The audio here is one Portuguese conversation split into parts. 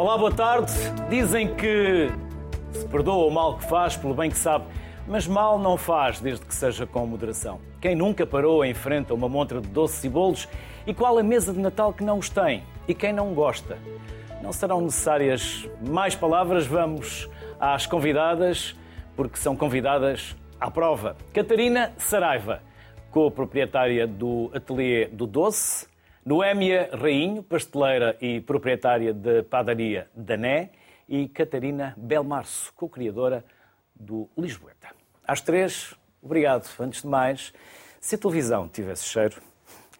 Olá, boa tarde. Dizem que se perdoa o mal que faz pelo bem que sabe, mas mal não faz desde que seja com moderação. Quem nunca parou em frente a uma montra de doces e bolos e qual a mesa de Natal que não os tem? E quem não gosta? Não serão necessárias mais palavras, vamos às convidadas, porque são convidadas à prova. Catarina Saraiva, co-proprietária do Ateliê do Doce, Noémia Rainho, pasteleira e proprietária de padaria Dané, e Catarina Belmarço, co-criadora do Lisboeta. Às três, obrigado. Antes de mais, se a televisão tivesse cheiro,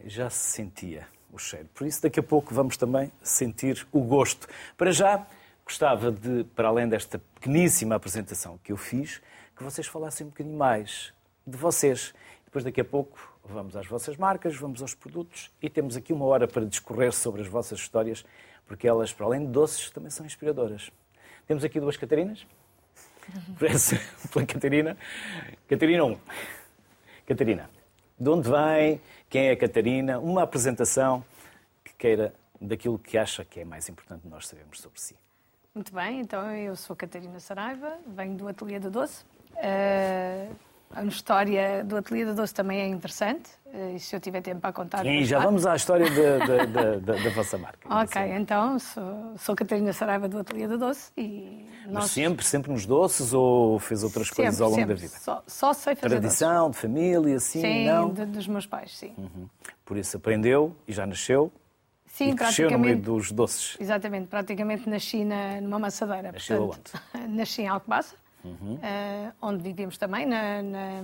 já se sentia o cheiro. Por isso, daqui a pouco vamos também sentir o gosto. Para já, gostava de, para além desta pequeníssima apresentação que eu fiz, que vocês falassem um bocadinho mais de vocês. Depois, daqui a pouco, vamos às vossas marcas, vamos aos produtos e temos aqui uma hora para discorrer sobre as vossas histórias, porque elas, para além de doces, também são inspiradoras. Temos aqui duas Catarinas. Parece pela Catarina. Catarina 1. Catarina, de onde vem? Quem é a Catarina? Uma apresentação que queira daquilo que acha que é mais importante nós sabermos sobre si. Muito bem, então eu sou Catarina Saraiva, venho do Ateliê do Doce. Uh, a história do Ateliê do Doce também é interessante, uh, e se eu tiver tempo para contar... Sim, já vamos à história da vossa marca. Ok, então sou, sou Catarina Saraiva do Ateliê do Doce e... Mas nós... sempre, sempre nos doces ou fez outras sempre, coisas ao longo sempre. da vida? Só, só sei fazer Tradição, doces. de família, assim, Sim, não? de- dos meus pais, sim. Uhum. Por isso aprendeu e já nasceu Sim, e cresceu no meio praticamente. dos doces. Exatamente, praticamente nasci na, numa maçadeira. Nasceu portanto, nasci em Alcobaça, eh, onde vivíamos também, na- na-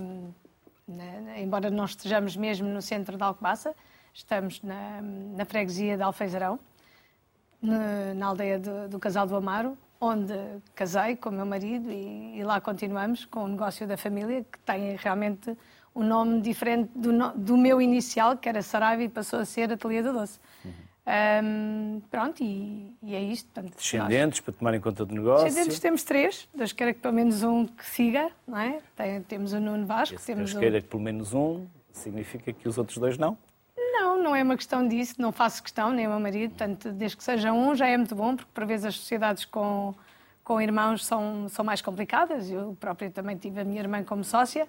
na- embora não estejamos mesmo no centro de Alcobaça, estamos na, freguesia de Alfeizarão, na, aldeia do, do Casal do Amaro, onde casei com o meu marido e, e lá continuamos com o negócio da família, que tem realmente um nome diferente do, do meu inicial, que era Saraiva, e passou a ser Ateliê do Doce. Ahm, pronto, e, e é isto. Portanto, nós- Descendentes, para tomar em conta do negócio. Descendentes temos três, Deus queira que pelo menos um que siga, não é? Tem- temos o Nuno Vasco, Esse temos Deus queira que pelo menos um, significa que os outros dois não? Não, não é uma questão disso, não faço questão, nem o meu marido, portanto, desde que seja um já é muito bom, porque por vezes as sociedades com, com irmãos são, são mais complicadas. Eu própria também tive a minha irmã como sócia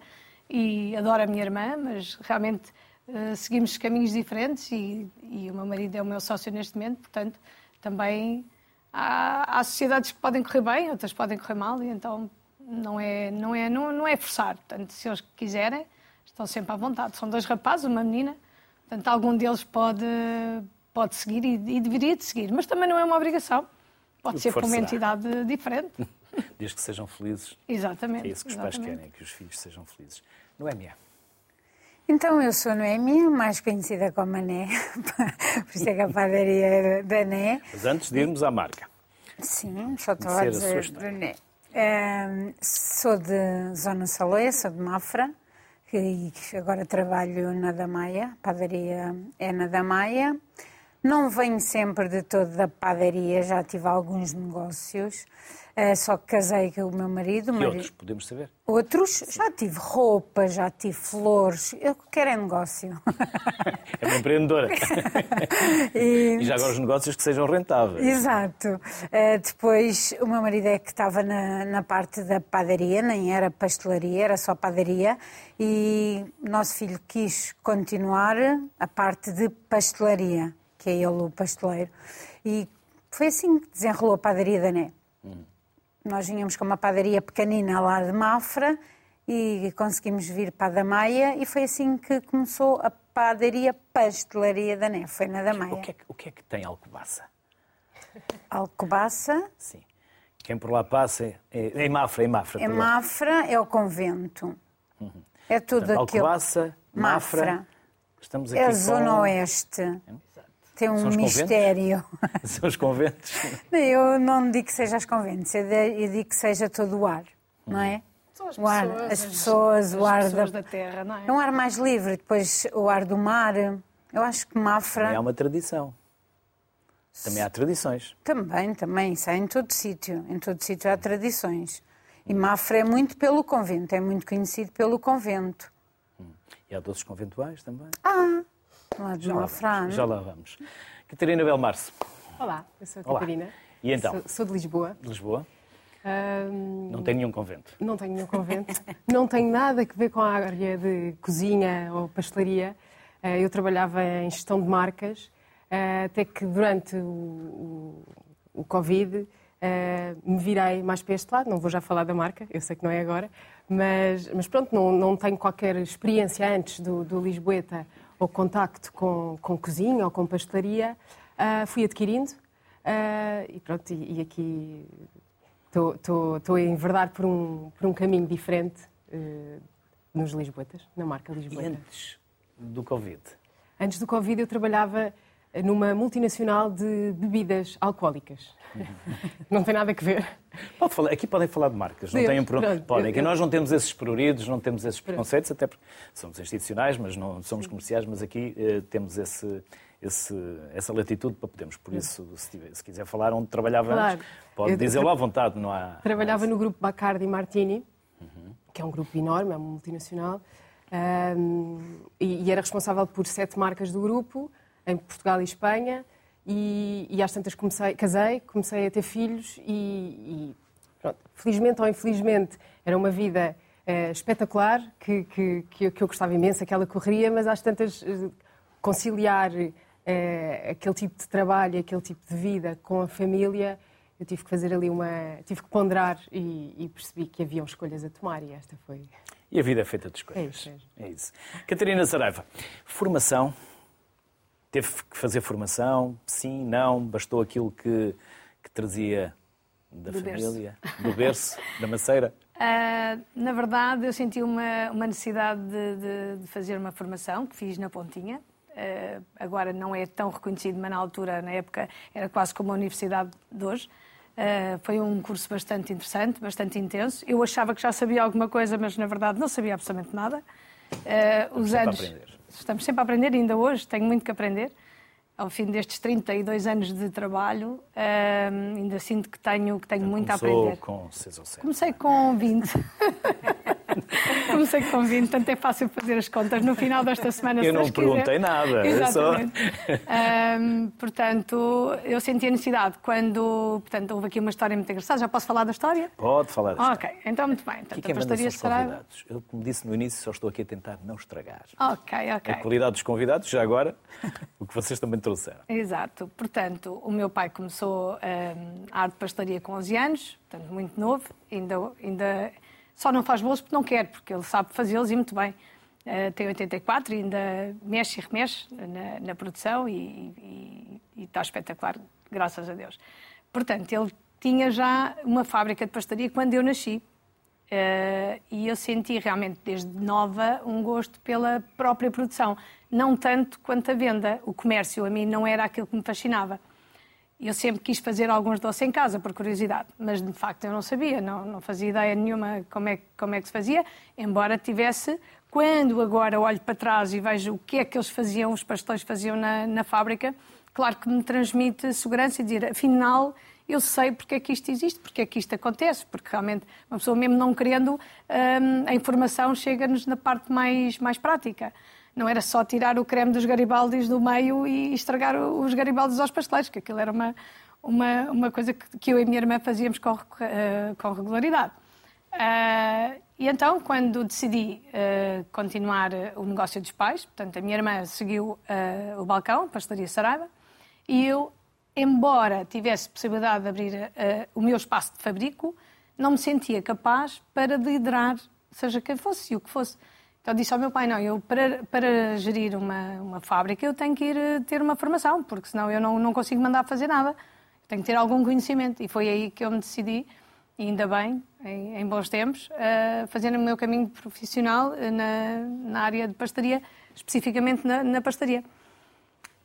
e adoro a minha irmã, mas realmente eh, seguimos caminhos diferentes e, e o meu marido é o meu sócio neste momento, portanto, também há, há sociedades que podem correr bem, outras podem correr mal, e então não é, não é, não, não é forçar. Portanto, se eles quiserem, estão sempre à vontade. São dois rapazes, uma menina, portanto, algum deles pode, pode seguir e, e deveria de seguir, mas também não é uma obrigação. Pode ser com uma entidade diferente. Desde que sejam felizes. Exatamente. É isso que os pais exatamente. querem, que os filhos sejam felizes. Não é minha? Então, eu sou Noémia, mais conhecida como Ané, por isso é que a padaria é da Ané. Mas antes de irmos à marca. Sim, só estou a dizer do. Ané. Sou de Zona Saloia, sou de Mafra, e agora trabalho na Damaia, a padaria é na Damaia. Não venho sempre de toda da padaria, já tive alguns negócios, eh, só que casei com o meu marido. E marido- outros, podemos saber? Outros, já tive roupa, já tive flores, eu quero é negócio. É uma empreendedora. E- E já agora os negócios que sejam rentáveis. Exato. Uh, depois, o meu marido é que estava na, na parte da padaria, nem era pastelaria, era só padaria. E nosso filho quis continuar a parte de pastelaria, que é ele o pasteleiro. E foi assim que desenrolou a padaria da Né. Nós vínhamos com uma padaria pequenina lá de Mafra e conseguimos vir para a Damaia e foi assim que começou a padaria pastelaria da Né. Foi na Damaia. O que, é que, o que é que tem Alcobaça? Alcobaça. Sim. Quem por lá passa é, é em Mafra, em Mafra. É. Mafra, é o convento. É tudo Portanto, aquilo. Alcobaça, Mafra. Mafra. Estamos aqui É a com... zona oeste. Tem um os conventos? mistério. São os conventos. Eu não digo que seja as conventos, eu de- eu digo que seja todo o ar, não é? São as O ar, pessoas, as pessoas, o as ar pessoas da... da terra, não é? É um ar mais livre, depois o ar do mar. Eu acho que Mafra Também há uma tradição. Também há tradições. Também, também, isso há em todo sítio. Em todo sítio há tradições. E Mafra é muito pelo convento, é muito conhecido pelo convento. E há doces conventuais também. Ah, lá de Já lá. Já lá vamos. Catarina Belmarce. Olá, eu sou a Olá. Catarina. E então? Sou, sou de Lisboa. De Lisboa? não tem nenhum convento? Não tenho nenhum convento. não tenho nada a ver com a área de cozinha ou pastelaria. Uh, eu trabalhava em gestão de marcas, uh, até que durante o, o, o Covid me virei mais para este lado. Não vou já falar da marca, eu sei que não é agora, mas, mas pronto, não, não tenho qualquer experiência antes do, do Lisboeta ou contacto com, com cozinha ou com pastelaria. fui adquirindo e pronto, e, e aqui Estou a enverdar por um, por um caminho diferente uh, nos Lisboetas, na marca Lisboeta. E antes do Covid? Antes do Covid eu trabalhava numa multinacional de bebidas alcoólicas. não tem nada a ver. Pode falar, aqui podem falar de marcas, não têm pro... podem. Aqui nós não temos esses pruridos, não temos esses preconceitos, até porque somos institucionais, mas não somos comerciais, mas aqui uh, temos esse, esse, essa latitude para podermos. Por isso, se, se quiser falar onde trabalhava claro. antes, pode dizê-lo à vontade, não há. Trabalhava no grupo Bacardi Martini, uhum. que é um grupo enorme, é uma multinacional, um, e, e, era responsável por sete marcas do grupo, em Portugal e Espanha, e, e às tantas comecei, casei, comecei a ter filhos e, e pronto, felizmente ou infelizmente era uma vida uh, espetacular, que, que, que, eu, que eu gostava imenso, aquela correria, mas às tantas uh, conciliar uh, aquele tipo de trabalho, aquele tipo de vida com a família, eu tive que fazer ali uma. tive que ponderar e, e percebi que haviam escolhas a tomar e esta foi. E a vida é feita de escolhas. É isso. É isso. Catarina Saraiva, formação. Teve que fazer formação? Sim, não? Bastou aquilo que, que trazia da do família, berço. do berço, da maceira? Uh, na verdade, eu senti uma, uma necessidade de, de, de, fazer uma formação que fiz na Pontinha, eh, agora não é tão reconhecido, mas na altura, na época, era quase como a universidade de hoje. Uh, foi um curso bastante interessante, bastante intenso. Eu achava que já sabia alguma coisa, mas na verdade não sabia absolutamente nada. Uh, os anos. Estamos sempre a aprender, ainda hoje tenho muito que aprender. Ao fim destes 32 anos de trabalho, uh, ainda sinto que tenho, que tenho então, muito a aprender. com 6 ou 7? Comecei com 20. Comecei com 20, portanto é fácil fazer as contas. No final desta semana, Eu não perguntei quiser. nada. Exatamente. Só... Um, portanto, eu senti a necessidade quando. Portanto, houve aqui uma história muito engraçada. Já posso falar da história? Pode falar da história. Ok, então muito bem. Portanto, a pastaria será. Eu, como disse no início, só estou aqui a tentar não estragar. Ok, ok. A qualidade dos convidados, já agora, o que vocês também trouxeram. Exato. Portanto, o meu pai começou um, a arte de pastelaria com 11 anos, portanto, muito novo, ainda. ainda só não faz bolos porque não quer, porque ele sabe fazê-los e muito bem. Uh, tem 84 e ainda mexe e remexe na, na produção e, e, e, está espetacular, graças a Deus. Portanto, ele tinha já uma fábrica de pastaria quando eu nasci. Uh, e eu senti realmente desde nova um gosto pela própria produção, não tanto quanto a venda. O comércio a mim não era aquilo que me fascinava. Eu sempre quis fazer alguns doces em casa, por curiosidade, mas de facto eu não sabia, não, não fazia ideia nenhuma como é, como é que se fazia, embora tivesse, quando agora olho para trás e vejo o que é que eles faziam, os pastores faziam na, na fábrica, claro que me transmite segurança e dizer, afinal, eu sei porque é que isto existe, porque é que isto acontece, porque realmente uma pessoa mesmo não querendo, hum, a informação chega-nos na parte mais, mais prática não era só tirar o creme dos garibaldis do meio e estragar os garibaldis aos pasteleiros, que aquilo era uma, uma, uma coisa que, eu e a minha irmã fazíamos com, uh, com regularidade. Uh, e então, quando decidi uh, continuar o negócio dos pais, portanto, a minha irmã seguiu o balcão, pastelaria Saraiva, e eu, embora tivesse possibilidade de abrir o meu espaço de fabrico, não me sentia capaz para liderar, seja quem fosse e o que fosse. Então disse ao meu pai, não, eu para, para gerir uma, uma fábrica eu tenho que ir eh, ter uma formação, porque senão eu não, não consigo mandar fazer nada. tenho que ter algum conhecimento. E foi aí que eu me decidi, e ainda bem, em, em bons tempos, a fazer o meu caminho profissional eh, na, na área de pastaria, especificamente na, na pastaria.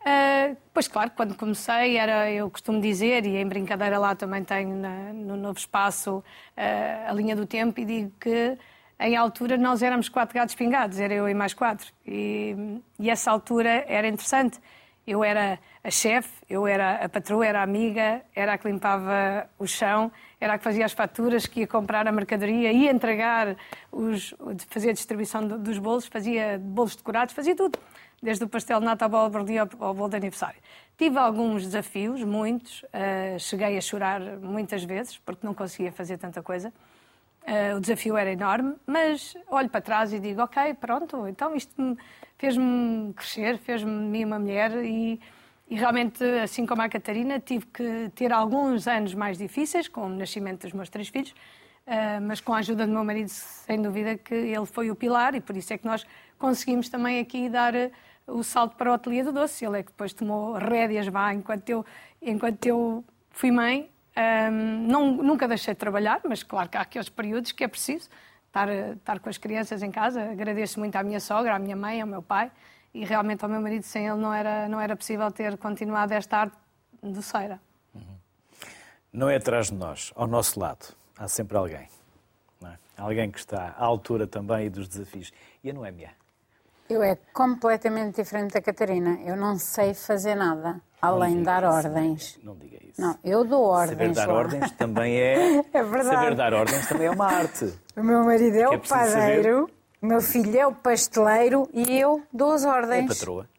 Uh, pois claro, quando comecei, era, eu costumo dizer, e em brincadeira lá também tenho na, no novo espaço uh, a linha do tempo, e digo que em altura nós éramos quatro gatos pingados, era eu e mais quatro. E, e essa altura era interessante. Eu era a chefe, eu era a patroa, era a amiga, era a que limpava o chão, era a que fazia as faturas, que ia comprar a mercadoria, ia entregar, os, fazia a distribuição dos bolos, fazia bolos decorados, fazia tudo. Desde o pastel de nata ao bolo de ao bolo de aniversário. Tive alguns desafios, muitos. Uh, cheguei a chorar muitas vezes, porque não conseguia fazer tanta coisa. Uh, o desafio era enorme, mas olho para trás e digo: Ok, pronto, então isto fez-me crescer, fez-me uma mulher e, e, realmente, assim como a Catarina, tive que ter alguns anos mais difíceis com o nascimento dos meus três filhos, uh, mas com a ajuda do meu marido, sem dúvida que ele foi o pilar e por isso é que nós conseguimos também aqui dar o salto para o ateliê do doce. Ele é que depois tomou rédeas, vá, enquanto eu, enquanto eu fui mãe, um, não, nunca deixei de trabalhar, mas claro que há aqueles períodos que é preciso estar, estar com as crianças em casa. Agradeço muito à minha sogra, à minha mãe, ao meu pai e realmente ao meu marido. Sem ele não era, não era possível ter continuado esta arte doceira. Uhum. Não é atrás de nós, ao nosso lado. Há sempre alguém. É? Alguém que está à altura também dos desafios. E a Noémia? Eu é completamente diferente da Catarina. Eu não sei fazer nada. Além de dar ordens. Não diga isso. Não, eu dou ordens. Saber dar lá. ordens também é. é verdade. Saber dar ordens também é uma arte. O meu marido é, é o padeiro, o meu filho é o pasteleiro e eu dou as ordens. É patroa.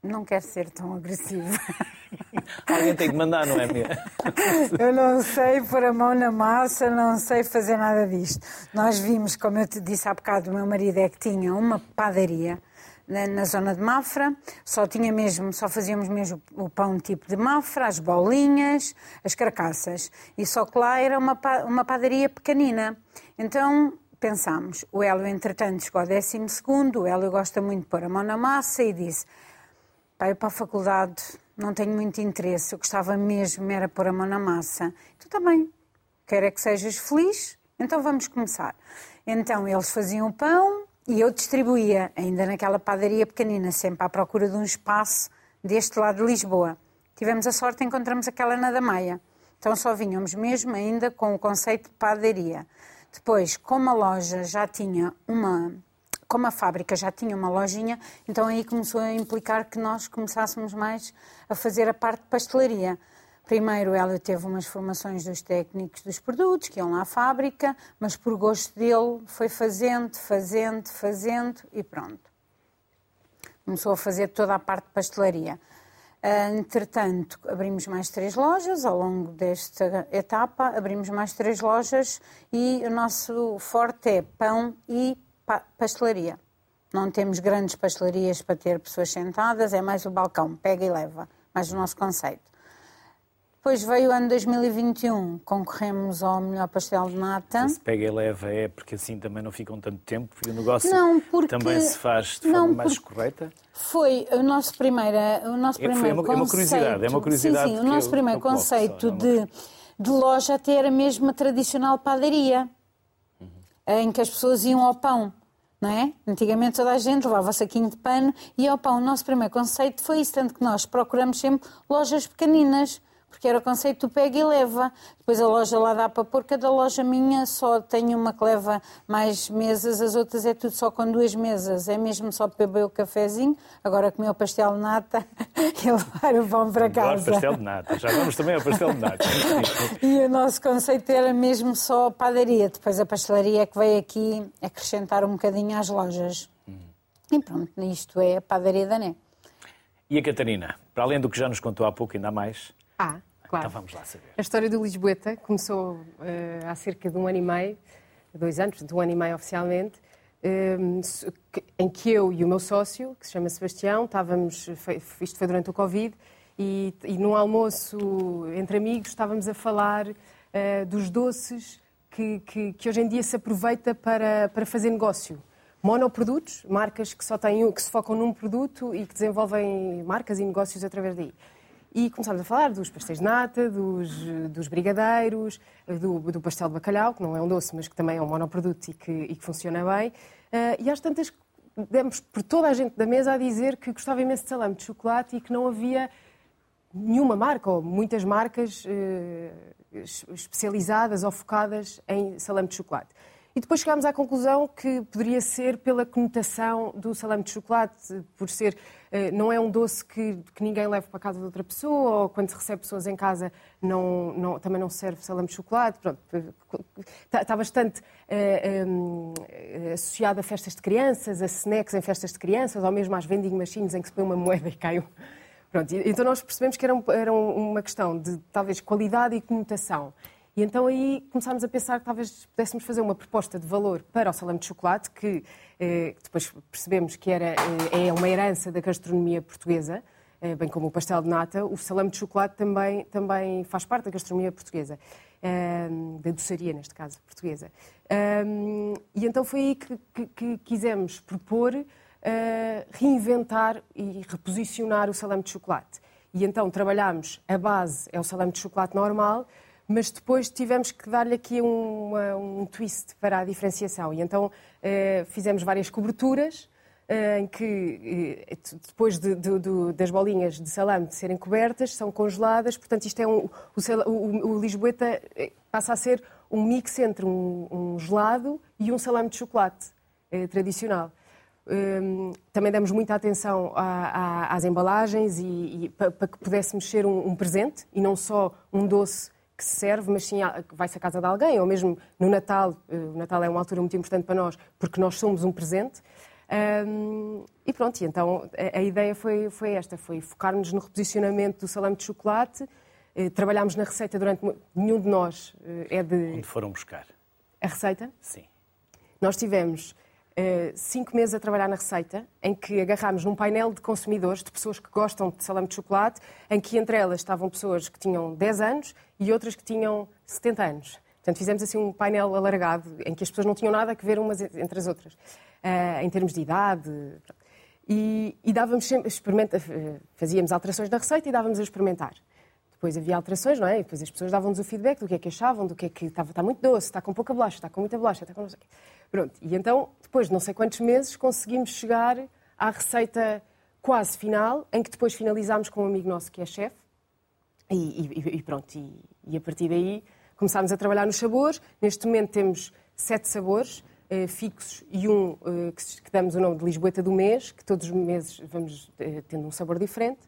Não quero ser tão agressiva. Alguém tem que mandar, não é mesmo? Eu não sei pôr a mão na massa, não sei fazer nada disto. Nós vimos, como eu te disse há bocado, o meu marido é que tinha uma padaria na, na, zona de Mafra, só tinha mesmo, só fazíamos mesmo o pão tipo de Mafra, as bolinhas, as carcaças. E só que lá era uma, uma padaria pequenina. Então pensámos, o Hélio entretanto chegou ao décimo segundo, o Hélio gosta muito de pôr a mão na massa e disse, pai, para a faculdade não tenho muito interesse, eu gostava mesmo era pôr a mão na massa. Tu também, quer é que sejas feliz, então vamos começar. Então eles faziam o pão, e eu distribuía, ainda naquela padaria pequenina, sempre à procura de um espaço deste lado de Lisboa. Tivemos a sorte, encontramos aquela na da Maia. Então só vinhamos mesmo ainda com o conceito de padaria. Depois, como a loja já tinha uma, como a fábrica já tinha uma lojinha, então aí começou a implicar que nós começássemos mais a fazer a parte de pastelaria. Primeiro, ela teve umas formações dos técnicos dos produtos, que iam lá à fábrica, mas por gosto dele foi fazendo, fazendo, fazendo e pronto. Começou a fazer toda a parte de pastelaria. Ah, entretanto, abrimos mais três lojas ao longo desta etapa, abrimos mais três lojas e o nosso forte é pão e pastelaria. Não temos grandes pastelarias para ter pessoas sentadas, é mais o balcão, pega e leva, mais o nosso conceito. Depois veio o ano 2021, concorremos ao melhor pastel de nata. Se pega e leva é porque assim também não ficam tanto tempo e o negócio não, porque... também se faz de forma não, mais correta? Foi o nosso primeiro, o nosso é, primeiro uma, conceito. É uma curiosidade, é uma curiosidade. Sim, sim, o nosso primeiro conceito de, de loja até era mesmo a tradicional padaria, uhum. em que as pessoas iam ao pão. Não é? Antigamente toda a gente levava saquinho de pano e ao pão. O nosso primeiro conceito foi isso, tanto que nós procuramos sempre lojas pequeninas porque era o conceito do pega e leva. Depois a loja lá dá para pôr, cada loja minha só tem uma que leva mais mesas, as outras é tudo só com duas mesas. É mesmo só para beber o cafezinho, agora comer o pastel de nata e levar o pão para casa. Agora pastel de nata, já vamos também ao pastel de nata. e o nosso conceito era mesmo só padaria, depois a pastelaria é que veio aqui acrescentar um bocadinho às lojas. Hum. E pronto, isto é a padaria da Né. E a Catarina, para além do que já nos contou há pouco, ainda mais, ah, claro. Então vamos lá saber. A história do Lisboeta começou uh, há cerca de um ano e meio, dois anos, de um ano e meio oficialmente, uh, em que eu e o meu sócio, que se chama Sebastião, estávamos, foi, isto foi durante o Covid, e, e num almoço entre amigos estávamos a falar uh, dos doces que, que, que, hoje em dia se aproveita para, para fazer negócio. Monoprodutos, marcas que só têm, que se focam num produto e que desenvolvem marcas e negócios através daí. E começámos a falar dos pastéis de nata, dos, dos brigadeiros, do, do, pastel de bacalhau, que não é um doce, mas que também é um monoproduto e que, e que funciona bem. Uh, e às tantas demos por toda a gente da mesa a dizer que gostava imenso de salame de chocolate e que não havia nenhuma marca, ou muitas marcas uh, especializadas ou focadas em salame de chocolate. E depois chegámos à conclusão que poderia ser pela conotação do salame de chocolate, por ser não é um doce que, que, ninguém leva para a casa de outra pessoa, ou quando se recebe pessoas em casa não, não, também não serve salame de chocolate. Pronto, está, está bastante eh, eh, associado a festas de crianças, a snacks em festas de crianças, ou mesmo às vending machines em que se põe uma moeda e cai. Pronto, então nós percebemos que era, um, era uma questão de talvez qualidade e conotação. E então aí começámos a pensar que talvez pudéssemos fazer uma proposta de valor para o salame de chocolate, que eh, depois percebemos que era, eh, é uma herança da gastronomia portuguesa, eh, bem como o pastel de nata. O salame de chocolate também, também faz parte da gastronomia portuguesa, da doçaria, neste caso, portuguesa. E então foi aí que, que, que quisemos propor reinventar e reposicionar o salame de chocolate. E então trabalhámos, a base é o salame de chocolate normal, mas depois tivemos que dar-lhe aqui um, um, twist para a diferenciação. E então eh, fizemos várias coberturas eh, em que, eh, depois de, de, de, das bolinhas de salame de serem cobertas, são congeladas. Portanto, isto é um, o, o, o Lisboeta eh, passa a ser um mix entre um, um gelado e um salame de chocolate tradicional. Um, também damos muita atenção a, a, às embalagens e, e para, que pudéssemos ser um, um, presente e não só um doce que se serve, mas sim vai-se à casa de alguém, ou mesmo no Natal. Eh, o Natal é uma altura muito importante para nós, porque nós somos um presente. Um, e pronto, e então a, a, ideia foi, foi esta, foi focar-nos no reposicionamento do salame de chocolate. Eh, trabalhámos na receita durante... Nenhum de nós eh, é de... Onde foram buscar? A receita? Sim. Nós tivemos cinco meses a trabalhar na receita, em que agarrámos num painel de consumidores, de pessoas que gostam de salame de chocolate, em que entre elas estavam pessoas que tinham 10 anos e outras que tinham 70 anos. Portanto, fizemos assim um painel alargado, em que as pessoas não tinham nada a ver umas entre as outras, uh, em termos de idade. E, e dávamos sempre, eh, fazíamos alterações na receita e dávamos a experimentar. Depois havia alterações, não é? E depois as pessoas davam-nos o feedback do que é que achavam, do que é que estava, está muito doce, está com pouca bolacha, está com muita bolacha, está com não sei o quê. Pronto, e então, depois de não sei quantos meses, conseguimos chegar à receita quase final, em que depois finalizámos com um amigo nosso que é chefe, e, e, e, pronto, e, e, a partir daí começámos a trabalhar nos sabores. Neste momento temos sete sabores eh, fixos e um eh, que, que, damos o nome de Lisboeta do mês, que todos os meses vamos eh, tendo um sabor diferente.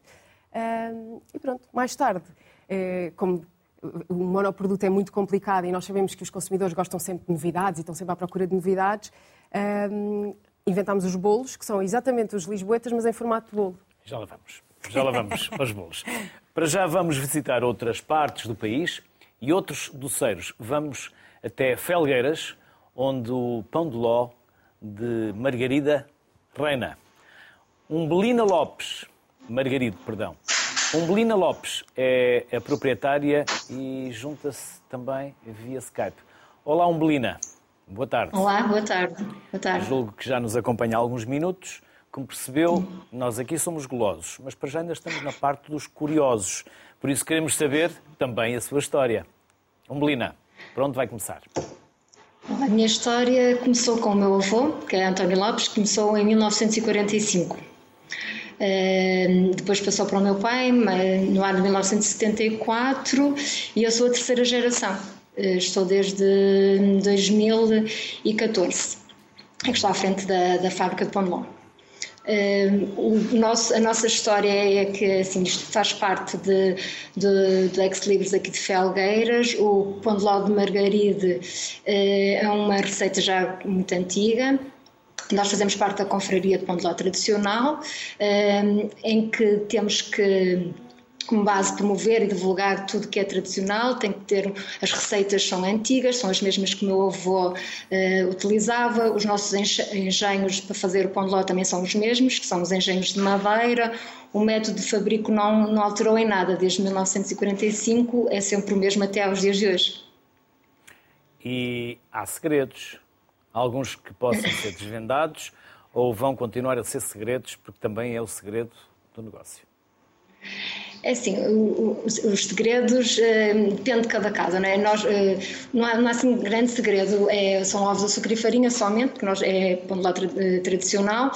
e pronto, mais tarde, eh, como o monoproduto é muito complicado e nós sabemos que os consumidores gostam sempre de novidades e estão sempre à procura de novidades, um, inventámos os bolos, que são exatamente os lisboetas, mas em formato de bolo. Já lá vamos. Já lá vamos aos bolos. Para já vamos visitar outras partes do país e outros doceiros. Vamos até Felgueiras, onde o pão de ló de Margarida reina. Umbelina Lopes, Margarido, perdão, Umbelina Lopes é a proprietária e junta-se também via Skype. Olá, Umbelina. Boa tarde. Olá, boa tarde. Boa tarde. Julgo que já nos acompanha há alguns minutos. Como percebeu, nós aqui somos golosos, mas para já ainda estamos na parte dos curiosos. Por isso queremos saber também a sua história. Umbelina, para onde vai começar? A minha história começou com o meu avô, que é António Lopes, começou em 1945 depois passou para o meu pai no ano de 1974 e eu sou a terceira geração. Uh, estou desde 2014, é que estou à frente da, da fábrica de ló. Uh, nosso, a nossa história é que assim, isto faz parte de, de, do Ex-Libris aqui de Felgueiras. O pão de ló de margaride uh, é uma receita já muito antiga. Nós fazemos parte da Confraria de Pão de Ló Tradicional, ehm, em que temos que como base promover e divulgar tudo que é tradicional, tem que ter as receitas são antigas, são as mesmas que o meu avô uh, utilizava, os nossos engenhos para fazer o pão de ló também são os mesmos, que são os engenhos de madeira, o método de fabrico não, não alterou em nada desde 1945, é sempre o mesmo até aos dias de hoje. E há segredos alguns que possam ser desvendados ou vão continuar a ser segredos, porque também é o segredo do negócio? É assim, os, os segredos uh, depende de cada casa, não é? Nós, uh, não, há, não há assim grande segredo, é, são ovos, açúcar e farinha somente, porque nós é pão de lá tra tradicional.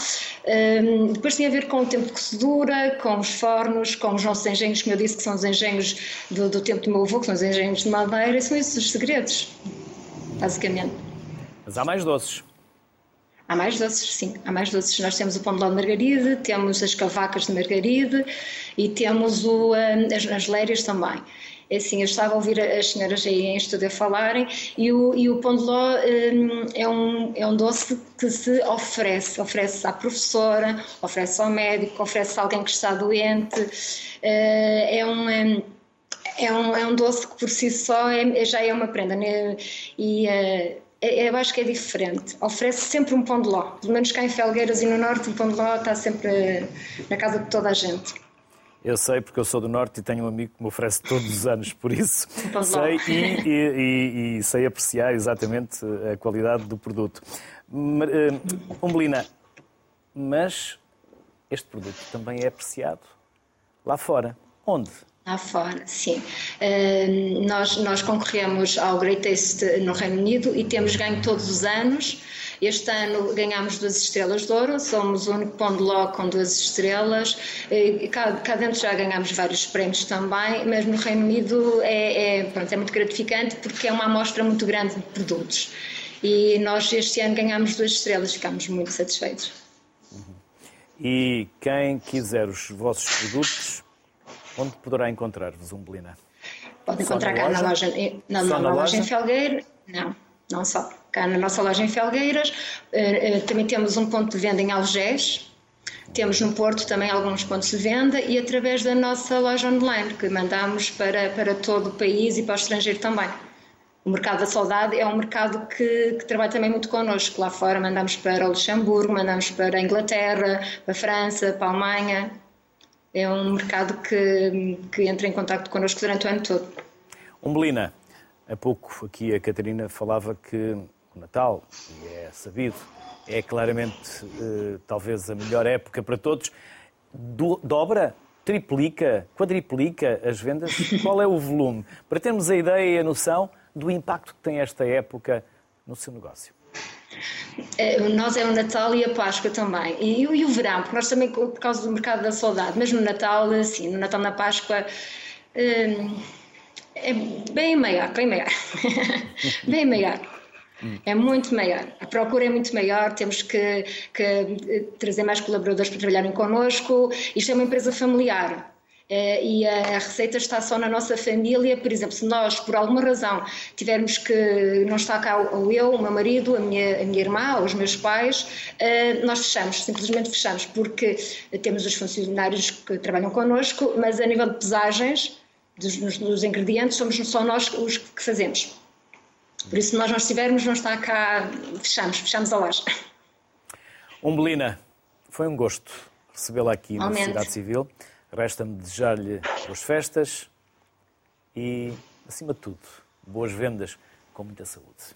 Uh, depois tem a ver com o tempo de cozedura, com os fornos, com os nossos engenhos, como eu disse, que são os engenhos do, do tempo do meu avô, que são os engenhos de madeira, e são esses os segredos, basicamente. Mas há mais doces. Há mais doces, sim, há mais doces. Nós temos o pão de ló de margaride, temos as cavacas de margaride e temos o, as, as lérias também. É assim, eu estava a ouvir as senhoras aí em estúdio falarem e o, e o pão de ló um, é, um, é um doce que se oferece, oferece à professora, oferece ao médico, oferece a alguém que está doente, uh, é um... É um, é um doce que por si só é, já é uma prenda né? e uh, eu acho que é diferente. Oferece sempre um pão de ló. Pelo menos cá em Felgueiras e no Norte, o pão de ló está sempre na casa de toda a gente. Eu sei porque eu sou do Norte e tenho um amigo que me oferece todos os anos, por isso sei e, e, e, sei apreciar exatamente a qualidade do produto. Uh, Umbelina, mas este produto também é apreciado lá fora. Onde? Lá fora, sim. Uh, nós, nós concorremos ao Great Taste no Reino Unido e temos ganho todos os anos. Este ano ganhámos duas estrelas de ouro, somos o único pão de ló com duas estrelas. Cá, cá, dentro já ganhámos vários prémios também, mas no Reino Unido é, é, pronto, é muito gratificante porque é uma amostra muito grande de produtos. E nós este ano ganhámos duas estrelas, ficámos muito satisfeitos. E quem quiser os vossos produtos, Onde poderá encontrar-vos, Umbelina? Pode encontrar cá na loja, na, na, na loja em Felgueira. Não, não só. Cá na nossa loja em Felgueiras. Uh, uh, também temos um ponto de venda em Algés. Temos no Porto também alguns pontos de venda e através da nossa loja online, que mandamos para, para todo o país e para o estrangeiro também. O mercado da saudade é um mercado que, que, trabalha também muito connosco. Lá fora mandamos para o Luxemburgo, mandamos para a Inglaterra, para a França, para a Alemanha é um mercado que, que entra em contato connosco durante o ano todo. Umbelina, há pouco aqui a Catarina falava que o Natal, e é sabido, é claramente eh, talvez a melhor época para todos. Do, dobra, triplica, quadriplica as vendas? Qual é o volume? Para termos a ideia e a noção do impacto que tem esta época no seu negócio. É, nós é o Natal e a Páscoa também. E, e, o verão, porque nós também, por causa do mercado da saudade, mas no Natal, assim, no Natal, na Páscoa, hum, é bem maior, bem maior. bem maior. É muito maior. A procura é muito maior, temos que, que trazer mais colaboradores para trabalharem connosco. Isto é uma empresa familiar. Uh, e a, receita está só na nossa família. Por exemplo, se nós, por alguma razão, tivermos que não está cá ou eu, o meu marido, a minha, a minha irmã ou os meus pais, uh, nós fechamos, simplesmente fechamos, porque temos os funcionários que trabalham connosco, mas a nível de pesagens dos, dos ingredientes, somos só nós os que fazemos. Por isso, se nós não estivermos, não está cá, fechamos, fechamos a loja. Umbelina, foi um gosto recebê-la aqui na Cidade Civil. Resta-me desejar-lhe boas festas e, acima de tudo, boas vendas com muita saúde.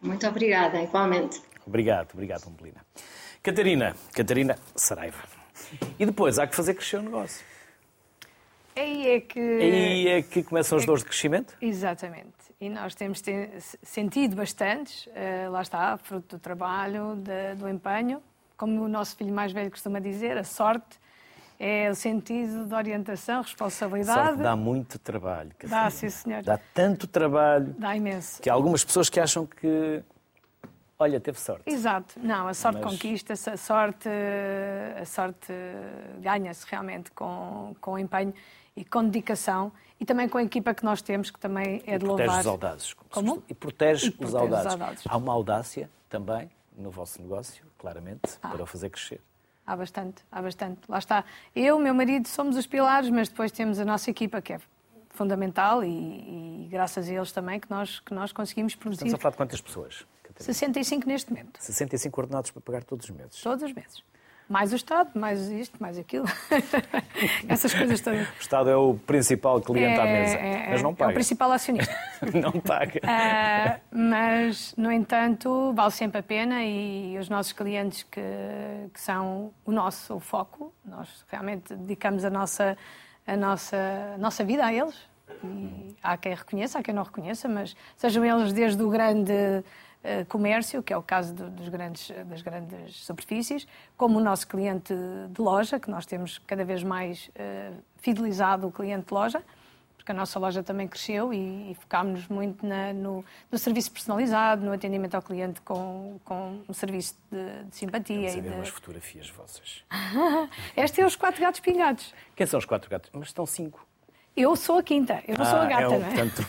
Muito obrigada, igualmente. Obrigado, obrigado, Umbelina. Catarina, Catarina Saraiva. E depois há que fazer crescer o negócio. Aí é que. Aí é que começam as é dores de crescimento? Exatamente. E nós temos sentido bastantes, uh, lá está, fruto do trabalho, de, do empenho. Como o nosso filho mais velho costuma dizer, a sorte é o sentido de orientação, responsabilidade. Só que dá muito trabalho. Dá, sim, senhor. Dá tanto trabalho. Dá imenso. Que há algumas pessoas que acham que, olha, teve sorte. Exato. Não, a sorte Mas... conquista-se, a sorte, a sorte ganha-se realmente com, com empenho e com dedicação e também com a equipa que nós temos, que também é de louvar. protege os audazes. Como? E protege, e protege os, audazes. os audazes. Há uma audácia também no vosso negócio, claramente, ah. para o fazer crescer. Há bastante, há bastante. Lá está. Eu, meu marido, somos os pilares, mas depois temos a nossa equipa, que é fundamental e, e graças a eles também que nós, que nós conseguimos produzir. Estamos a falar de quantas pessoas? 65 neste momento. 65 ordenados para pagar todos os meses? Todos os meses mais o Estado, mais isto, mais aquilo. Essas coisas todas. O Estado é o principal cliente é, à mesa, é, mas não paga. É o principal acionista. não paga. Uh, mas, no entanto, vale sempre a pena e os nossos clientes que, que são o nosso foco, nós realmente dedicamos a nossa, a nossa, a nossa vida a eles. E há quem reconheça, há quem não reconheça, mas sejam eles desde o grande eh, comércio, que é o caso dos grandes, das grandes superfícies, como o nosso cliente de loja, que nós temos cada vez mais uh, fidelizado o cliente de loja, porque a nossa loja também cresceu e, e focámos-nos muito na, no, no, serviço personalizado, no atendimento ao cliente com, com um serviço de, de simpatia. Vamos e de... umas fotografias vossas. Este é os quatro gatos pingados. Quem são os quatro gatos? Mas estão cinco. Eu sou a quinta, eu não ah, sou a gata, é um, não é? Portanto,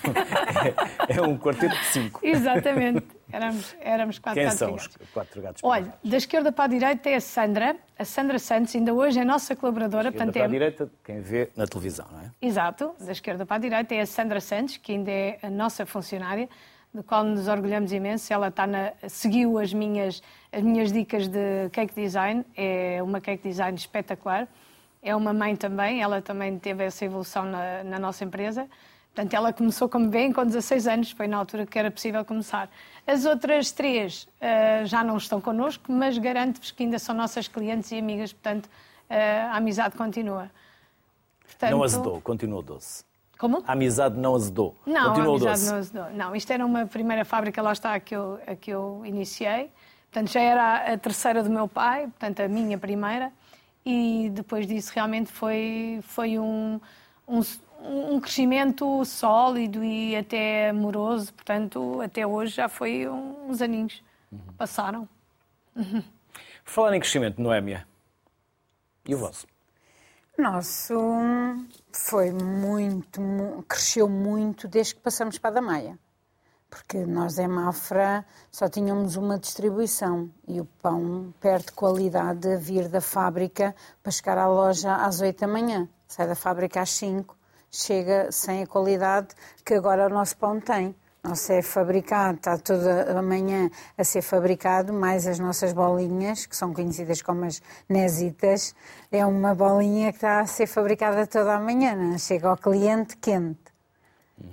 é, é, um quarteto de cinco. Exatamente, éramos, éramos quatro Quem gatos. Quem são os quatro gatos? Olha, da esquerda para a direita é a Sandra, a Sandra Santos, ainda hoje é nossa colaboradora. Da esquerda para é... a direita, quem vê na televisão, não é? Exato, da esquerda para a direita é a Sandra Santos, que ainda é a nossa funcionária, do qual nos orgulhamos imenso. Ela está na... seguiu as minhas, as minhas dicas de cake design, é uma cake design espetacular é uma mãe também, ela também teve essa evolução na, na nossa empresa. Portanto, ela começou como bem com 16 anos, foi na altura que era possível começar. As outras três uh, já não estão connosco, mas garanto-vos que ainda são nossas clientes e amigas, portanto, uh, a amizade continua. Portanto, não azedou, continua doce. Como? A amizade não azedou. Não, continua a amizade doce. não azedou. Não, isto era uma primeira fábrica, lá está, a que eu, a que eu iniciei. Portanto, já era a terceira do meu pai, portanto, a minha primeira e depois disso realmente foi, foi um, um, um crescimento sólido e até amoroso, portanto, até hoje já foi uns aninhos que passaram. Por falar em crescimento, Noémia, e o vosso? Nosso foi muito, cresceu muito desde que passamos para a Damaia porque nós em Mafra só tínhamos uma distribuição e o pão perde qualidade a vir da fábrica para chegar à loja às 8 da manhã. Sai da fábrica às 5, chega sem a qualidade que agora o nosso pão tem. Nosso é fabricado, está toda a manhã a ser fabricado, mais as nossas bolinhas, que são conhecidas como as nesitas. É uma bolinha que está a ser fabricada toda a manhã, né? chega ao cliente quente.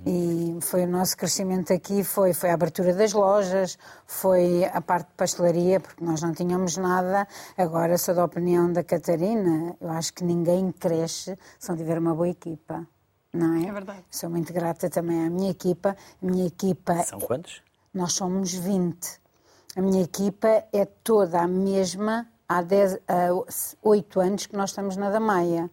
E foi o nosso crescimento aqui, foi, foi a abertura das lojas, foi a parte de pastelaria, porque nós não tínhamos nada. Agora sou da opinião da Catarina, eu acho que ninguém cresce se não tiver uma boa equipa. Não é? É verdade. Sou muito grata também à minha equipa. A minha equipa. São quantos? Nós somos 20. A minha equipa é toda a mesma há 10, há 8 anos que nós estamos na Damaia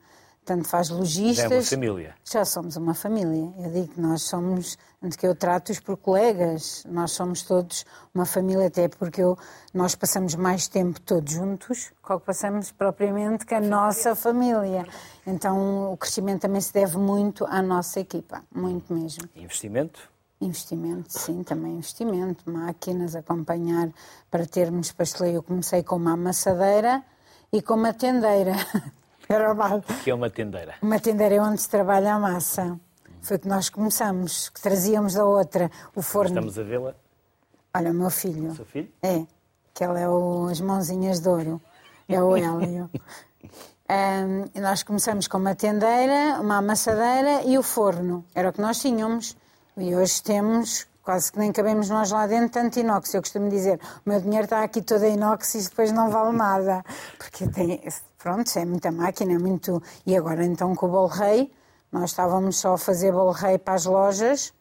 tanto faz lojistas. Já é uma família. Já somos uma família. Eu digo que nós somos, antes que eu trato-os por colegas, nós somos todos uma família, até porque eu, nós passamos mais tempo todos juntos do que passamos propriamente com a nossa família. Então o crescimento também se deve muito à nossa equipa, muito mesmo. Investimento? Investimento, sim, também investimento. Máquinas, acompanhar para termos pasteleiro. Eu comecei com uma amassadeira e com uma tendeira. O que é uma tendeira? Uma tendeira é onde se trabalha a massa. Foi que nós começamos, que trazíamos da outra o forno. Estamos a vê-la? Olha, o meu filho. O seu filho? É, que ele é o, as mãozinhas de ouro. É o Hélio. um, nós começamos com uma tendeira, uma amassadeira e o forno. Era o que nós tínhamos. E hoje temos quase que nem cabemos nós lá dentro, tanto inox. Eu costumo dizer, o meu dinheiro está aqui todo inox e depois não vale nada. Porque tem, pronto, é muita máquina, é muito... E agora então com o bolo rei, nós estávamos só a fazer bolo rei para as lojas,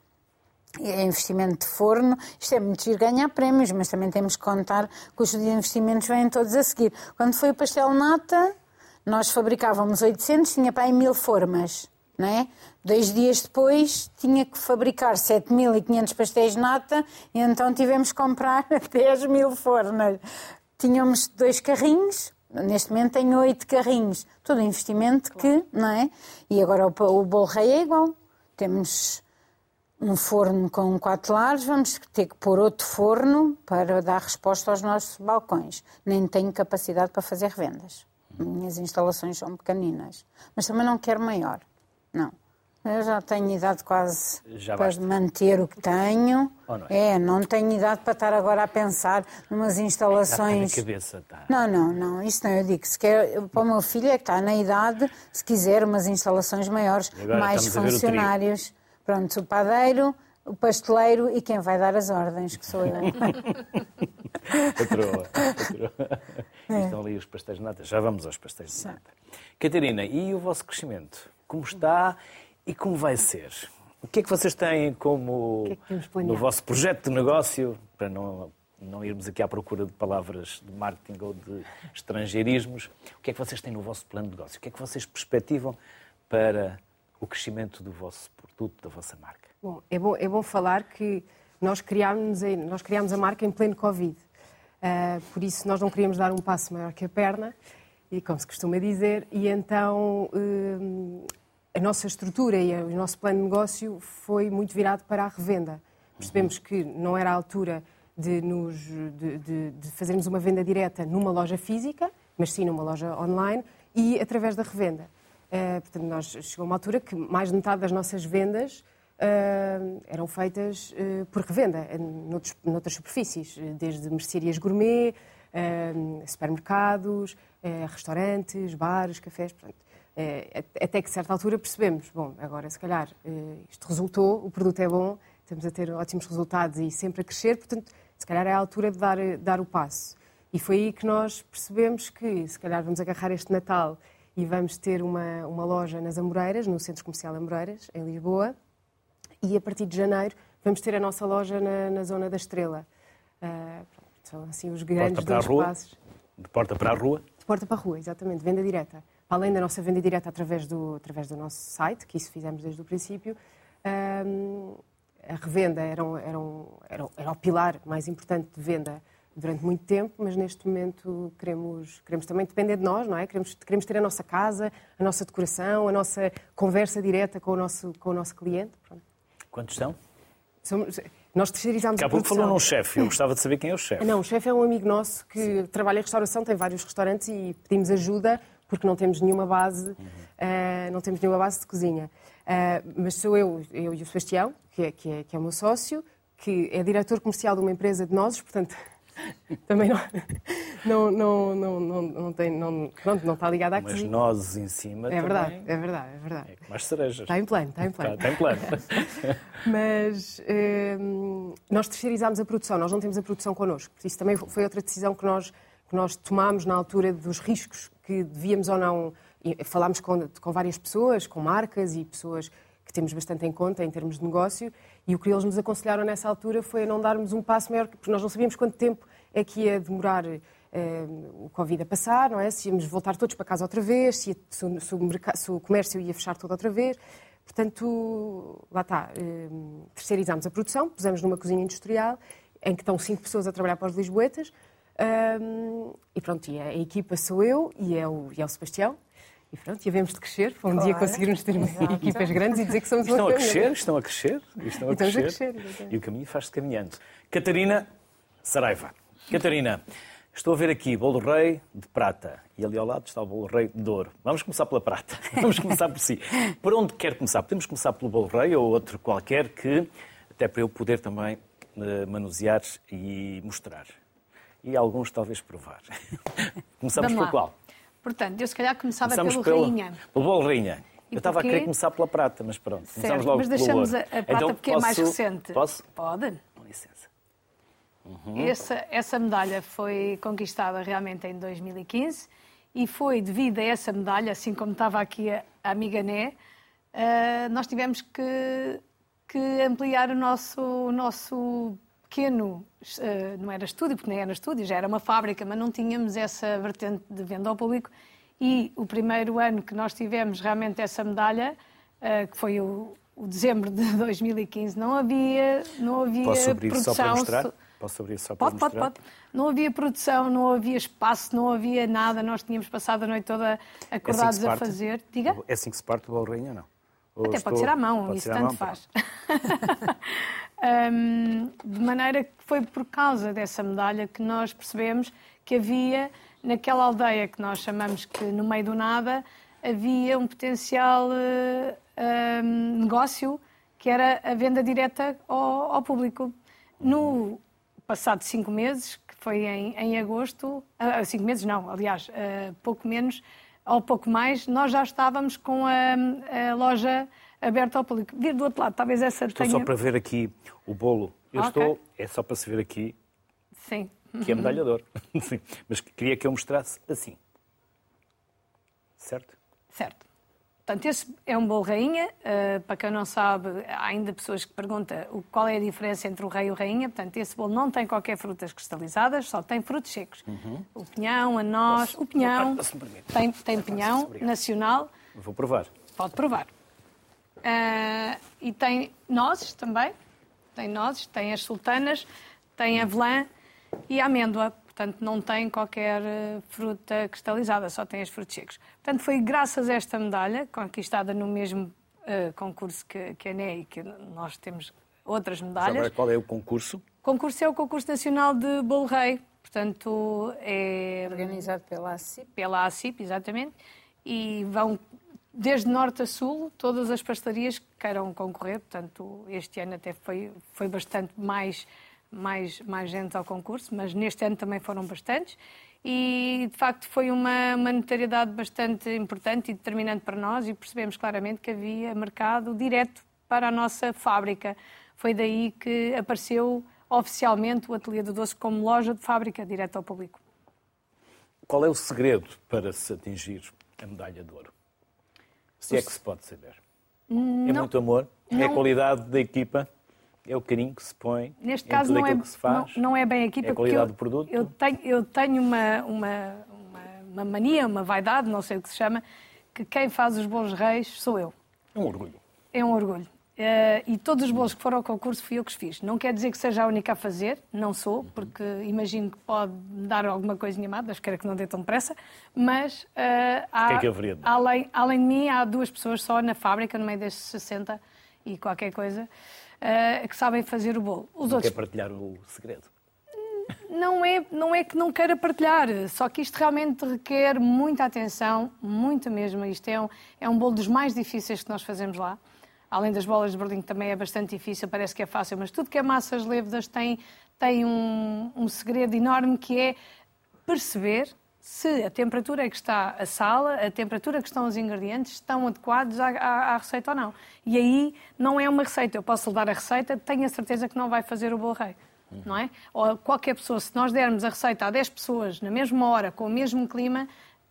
é investimento de forno, isto é muito giro ganhar prémios, mas também temos que contar que os investimentos vêm todos a seguir. Quando foi o pastel nata, nós fabricávamos 800, tinha para aí mil formas não é? Dois dias depois tinha que fabricar 7.500 pastéis de nata e então tivemos que comprar 10 mil fornas. Tínhamos dois carrinhos, neste momento tenho oito carrinhos. Todo investimento que, não é? E agora o, o bolo rei é igual. Temos um forno com quatro lares, vamos ter que pôr outro forno para dar resposta aos nossos balcões. Nem tenho capacidade para fazer revendas. Minhas instalações são pequeninas. Mas também não quero maior. Não. Eu já tenho idade quase já para basta. manter o que tenho. Não é? é? não tenho idade para estar agora a pensar numas instalações. Está na cabeça, está. Não, não, não, isso não. Eu digo, se quer, para o meu filho é que está na idade, se quiser umas instalações maiores, mais funcionários. O Pronto, o padeiro, o pasteleiro e quem vai dar as ordens, que sou eu. patroa, patroa. É. Estão ali os pastéis de nata. Já vamos aos pastéis de nata. Catarina, e o vosso crescimento? como está e como vai ser. O que é que vocês têm como é no vosso projeto de negócio, para não, não irmos aqui à procura de palavras de marketing ou de estrangeirismos, o que é que vocês têm no vosso plano de negócio? O que é que vocês perspectivam para o crescimento do vosso produto, da vossa marca? Bom, é bom, é bom falar que nós criámos, nós criámos a marca em pleno Covid. Uh, por isso, nós não queríamos dar um passo maior que a perna, e como se costuma dizer, e então uh, a nossa estrutura e o nosso plano de negócio foi muito virado para a revenda. Percebemos que não era a altura de, nos, de, de, de fazermos uma venda direta numa loja física, mas sim numa loja online e através da revenda. Uh, portanto, nós chegou uma altura que mais de metade das nossas vendas uh, eram feitas uh, por revenda, noutros, noutras superfícies, desde mercearias gourmet, supermercados, restaurantes, bares, cafés. Portanto, até que, a certa altura, percebemos, bom, agora se calhar isto resultou, o produto é bom, estamos a ter ótimos resultados e sempre a crescer, portanto, se calhar é a altura de dar, dar o passo. E foi aí que nós percebemos que, se calhar, vamos agarrar este Natal e vamos ter uma, uma loja nas Amoreiras, no Centro Comercial Amoreiras, em Lisboa, e a partir de janeiro vamos ter a nossa loja na, na Zona da Estrela. Uh, são assim os grandes dois passos. De porta para a rua? De porta para a rua, exatamente, venda direta. Para além da nossa venda direta através do, através do nosso site, que isso fizemos desde o princípio, um, a revenda era, um, era, um, era, era o pilar mais importante de venda durante muito tempo, mas neste momento queremos, queremos também depender de nós, não é? Queremos, queremos ter a nossa casa, a nossa decoração, a nossa conversa direta com o nosso, com o nosso cliente. Pronto. Quantos são? Somos, nós terceirizamos Daqui a pouco falou num chefe, eu gostava de saber quem é o chefe. Não, o chefe é um amigo nosso que Sim. trabalha em restauração, tem vários restaurantes e pedimos ajuda porque não temos nenhuma base, uhum. uh, não temos nenhuma base de cozinha. Uh, mas sou eu, eu e o Sebastião, que é, que, é, que é o meu sócio, que é diretor comercial de uma empresa de nozes, portanto também não, não, não, não, não, não, tem, não, pronto, não está ligado à cozinha. Mas nozes em cima É verdade, é verdade, é verdade. É mais cerejas. Está em plano, está em plano. Está, está em plano. Mas hum, nós terceirizámos a produção, nós não temos a produção connosco. Isso também foi outra decisão que nós, nós tomámos na altura dos riscos que devíamos ou não... Falámos com, com várias pessoas, com marcas e pessoas que temos bastante em conta em termos de negócio, e o que eles nos aconselharam nessa altura foi não darmos um passo maior, porque nós não sabíamos quanto tempo é que ia demorar eh, o Covid a passar, não é? Se íamos voltar todos para casa outra vez, se, se, o, se, o, comércio ia fechar tudo outra vez. Portanto, lá está, eh, terceirizámos a produção, pusemos numa cozinha industrial, em que estão cinco pessoas a trabalhar para os Lisboetas, um, e pronto, e a, a, equipa sou eu e é o, e é o Sebastião, e pronto, e havemos de crescer para um claro. dia conseguirmos ter Exato. equipas grandes e dizer que somos estão uma a crescer, Estão a crescer, estão a e crescer. A crescer e o caminho faz-se caminhando. Catarina Saraiva. Catarina, estou a ver aqui bolo rei de prata e ali ao lado está o bolo rei de ouro. Vamos começar pela prata. Vamos começar por si. Por onde quer começar? Podemos começar pelo bolo rei ou outro qualquer que, até para eu poder também eh, manusear e mostrar. E alguns talvez provar. Começamos por qual? Portanto, eu se calhar começava Começamos pelo, pelo rainha. Pelo bolo rainha. E eu estava a querer começar pela prata, mas pronto. Certo, começamos logo mas deixamos a, a prata então, porque posso, é mais recente. Posso? Pode. Com licença. Uhum. Essa, essa medalha foi conquistada realmente em 2015 e foi devido a essa medalha, assim como estava aqui a, a amiga Né, uh, nós tivemos que, que ampliar o nosso, o nosso pequeno, uh, não era estúdio, porque nem era estúdio, já era uma fábrica, mas não tínhamos essa vertente de venda ao público. E o primeiro ano que nós tivemos realmente essa medalha, uh, que foi o, o, dezembro de 2015, não havia, não havia Posso abrir produção. Só para mostrar? Posso abrir só para pode, mostrar? Pode, pode. Não havia produção, não havia espaço, não havia nada. Nós tínhamos passado a noite toda acordados é assim a fazer. Diga? É assim que se parte o Bolo Rainha, não? Ou Até estou... pode ser à mão, pode isso tanto mão, faz. um, de maneira que foi por causa dessa medalha que nós percebemos que havia, naquela aldeia que nós chamamos que no meio do nada, havia um potencial uh, um, negócio que era a venda direta ao, ao público. No passado cinco meses, que foi em, em agosto, uh, cinco meses não, aliás, uh, pouco menos ou pouco mais, nós já estávamos com a, a loja aberta ao público. Vir do outro lado, talvez essa estou tenha... só para ver aqui o bolo. Eu okay. estou, é só para se ver aqui Sim. que é medalhador. Sim. Mas queria que eu mostrasse assim. Certo? Certo. Portanto, esse é um bolo rainha. Uh, para quem não sabe, há ainda pessoas que perguntam qual é a diferença entre o rei e o rainha. Portanto, esse bolo não tem qualquer frutas cristalizadas, só tem frutos secos. Uhum. O pinhão, a noz, Posso? o pinhão, ah, tem, tem pinhão nacional. Vou provar. Pode provar. Uh, e tem nozes também, tem nozes, tem as sultanas, tem avelã e amêndoa. Portanto, não tem qualquer eh, fruta cristalizada, só tem as frutos secos. Portanto, foi graças a esta medalha, conquistada no mesmo uh, concurso que, que a NEI, que nós temos outras medalhas. Agora, qual é o concurso? O concurso é o Concurso Nacional de Bolo Rei. Portanto, é... Organizado pela ACIP. Pela ACIP, exatamente. E vão desde norte a sul, todas as pastelarias que queiram concorrer. Portanto, este ano até foi, foi bastante mais mais, mais gente ao concurso, mas neste ano também foram bastantes. E, de facto, foi uma, uma notariedade bastante importante e determinante para nós e percebemos claramente que havia mercado direto para a nossa fábrica. Foi daí que apareceu oficialmente o Ateliê do Doce como loja de fábrica direto ao público. Qual é o segredo para se atingir a medalha de ouro? Se é que se pode saber. É não, é muito amor? Não, é a qualidade da equipa? É o carinho que se põe Neste caso não é, não, não, é bem aqui, é a qualidade eu, do produto. Eu tenho, eu tenho uma, uma, uma, uma, mania, uma vaidade, não sei o que se chama, que quem faz os bons reis sou eu. É um orgulho. É um orgulho. Uh, e todos os bolos que foram ao concurso fui eu que os fiz. Não quer dizer que seja a única a fazer, não sou, porque imagino que pode dar alguma coisinha má, mas quero que não dê tão depressa. Mas uh, há, que é que haveria além, além de mim, há duas pessoas só na fábrica, no meio destes 60 e qualquer coisa, uh, que sabem fazer o bolo. Os não outros... quer partilhar o segredo? Não é, não é que não queira partilhar, só que isto realmente requer muita atenção, muita mesmo. Isto é um, é um bolo dos mais difíceis que nós fazemos lá. Além das bolas de Berlim, que também é bastante difícil, parece que é fácil, mas tudo que é massas levedas tem, tem um, um segredo enorme que é perceber se a temperatura que está a sala, a temperatura que estão os ingredientes, estão adequados à, à, à, receita ou não. E aí não é uma receita. Eu posso dar a receita, tenho a certeza que não vai fazer o bolo rei. Não é? Ou qualquer pessoa, se nós dermos a receita a 10 pessoas na mesma hora, com o mesmo clima,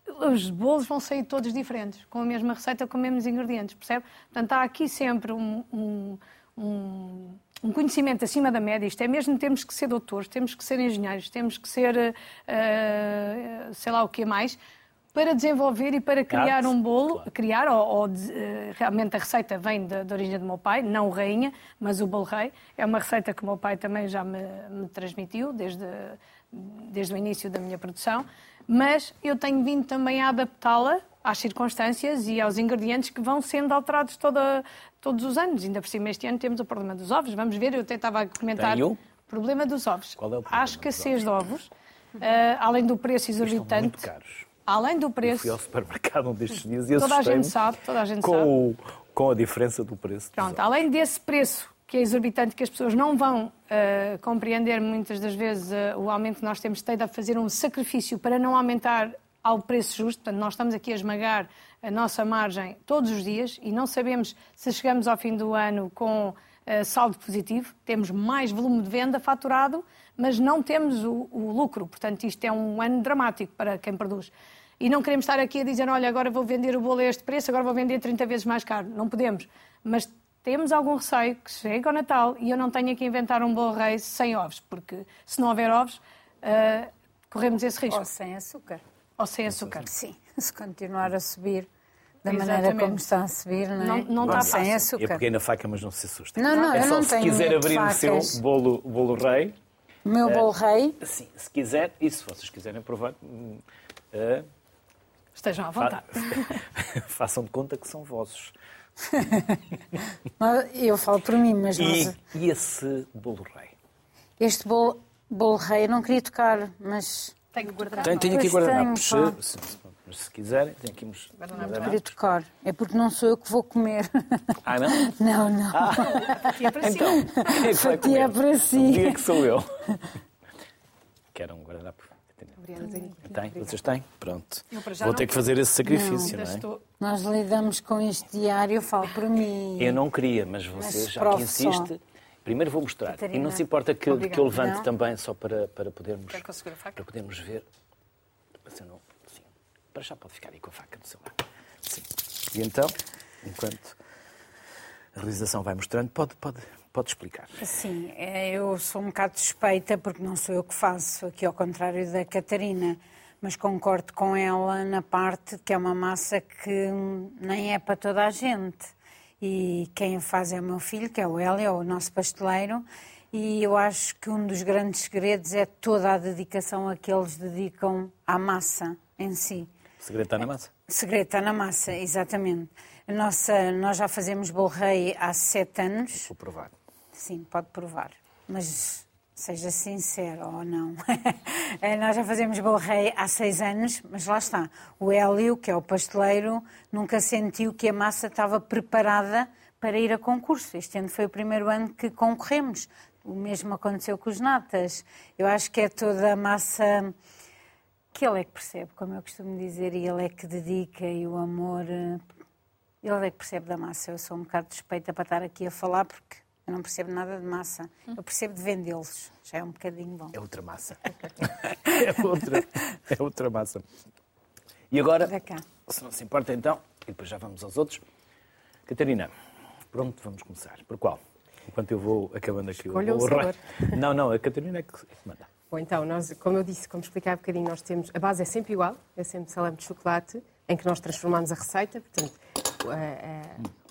os bolos vão sair todos diferentes, com a mesma receita, com os mesmos ingredientes, percebe? Portanto, há aqui sempre um, um, um um conhecimento acima da média. Isto é mesmo, temos que ser doutores, temos que ser engenheiros, temos que ser, uh, sei lá o que mais, para desenvolver e para criar um bolo, claro. criar, ou, ou uh, realmente a receita vem da, origem do meu pai, não o rainha, mas o bolo rei. É uma receita que o meu pai também já me, me transmitiu desde, desde o início da minha produção, mas eu tenho vindo também a adaptá-la às circunstâncias e aos ingredientes que vão sendo alterados toda, todos os anos. Ainda por cima, este ano temos o problema dos ovos. Vamos ver, eu até estava a comentar. o problema dos ovos. Qual é o problema? Há escassez de ovos, uh, além do preço exorbitante. muito caros. Além do preço. Eu fui ao supermercado um destes dias e Toda a gente sabe, toda a gente com sabe. Com a diferença do preço. Pronto, além desse preço que é exorbitante, que as pessoas não vão uh, compreender muitas das vezes uh, o aumento que nós temos de a fazer um sacrifício para não aumentar ao preço justo. Portanto, nós estamos aqui a esmagar a nossa margem todos os dias e não sabemos se chegamos ao fim do ano com uh, saldo positivo. Temos mais volume de venda faturado, mas não temos o, o, lucro. Portanto, isto é um ano dramático para quem produz. E não queremos estar aqui a dizer, olha, agora vou vender o bolo a este preço, agora vou vender 30 vezes mais caro. Não podemos. Mas temos algum receio que chega ao Natal e eu não tenho que inventar um bolo rei sem ovos, porque se não houver ovos, uh, corremos esse risco. Ou sem açúcar. Ou sem açúcar. Sim, se continuar a subir da Exatamente. maneira como está a subir, não é? Não, não está sem açúcar. Eu peguei na faca, mas não se assusta. Não, não, é eu só não se tenho quiser abrir facas. o seu bolo, bolo rei. O meu bolo uh, rei? Sim, se quiser, e se vocês quiserem provar... Uh, Estejam à vontade. Façam de conta que são vossos. eu falo por mim, mas... E, nós... e esse bolo rei? Este bolo, bolo rei eu não queria tocar, mas... Tenho que guardar. Tenho, tenho aqui guardanapos. Mas se quiserem, tem aqui uns. Para tocar. É porque não sou eu que vou comer. Ah, não? Não, não. Ah. Fatia para si. Então, quem é que vai para si. O dia que sou eu. Quero um guardanapo. Tem? Vocês têm? Pronto. Vou ter que fazer esse sacrifício, não, não é? Estou... Nós lidamos com este diário, eu falo por mim. Eu não queria, mas você já que insiste. Primeiro vou mostrar. Catarina. E não se importa que, que eu levante não? também, só para, para, podermos, para podermos ver. Mas eu não, sim. Para já pode ficar aí com a faca seu lado. Sim. E então, enquanto a realização vai mostrando, pode, pode, pode explicar. Sim, é, eu sou um bocado suspeita, porque não sou eu que faço, aqui ao contrário da Catarina, mas concordo com ela na parte que é uma massa que nem é para toda a gente E quem faz é o meu filho, que é o Hélio, é o nosso pasteleiro. E eu acho que um dos grandes segredos é toda a dedicação a que eles dedicam à massa em si. O segredo está na massa? O segredo está na massa, exatamente. A nossa, nós já fazemos bolo rei há sete anos. Vou provar. Sim, pode provar. Mas seja sincero ou não. Eh, nós já fazemos bolo rei há seis anos, mas lá está. O Hélio, que é o pasteleiro, nunca sentiu que a massa estava preparada para ir a concurso. Este ano foi o primeiro ano que concorremos. O mesmo aconteceu com os natas. Eu acho que é toda a massa que ele é que percebe, como eu costumo dizer, e ele é que dedica e o amor. eh, Ele é que percebe da massa. Eu sou um bocado suspeita para estar aqui a falar porque eu não percebo nada de massa. Eu percebo de vendê-los. Já é um bocadinho bom. É outra massa. é, outra, é outra massa. E agora, se não se importa então, e depois já vamos aos outros. Catarina, por onde vamos começar? Por qual? Enquanto eu vou acabando aqui Escolha o sabor. Não, não, a Catarina é que é que manda. Bom, então, nós, como eu disse, como expliquei há bocadinho, nós temos, a base é sempre igual, é sempre salame de chocolate, em que nós transformamos a receita, portanto,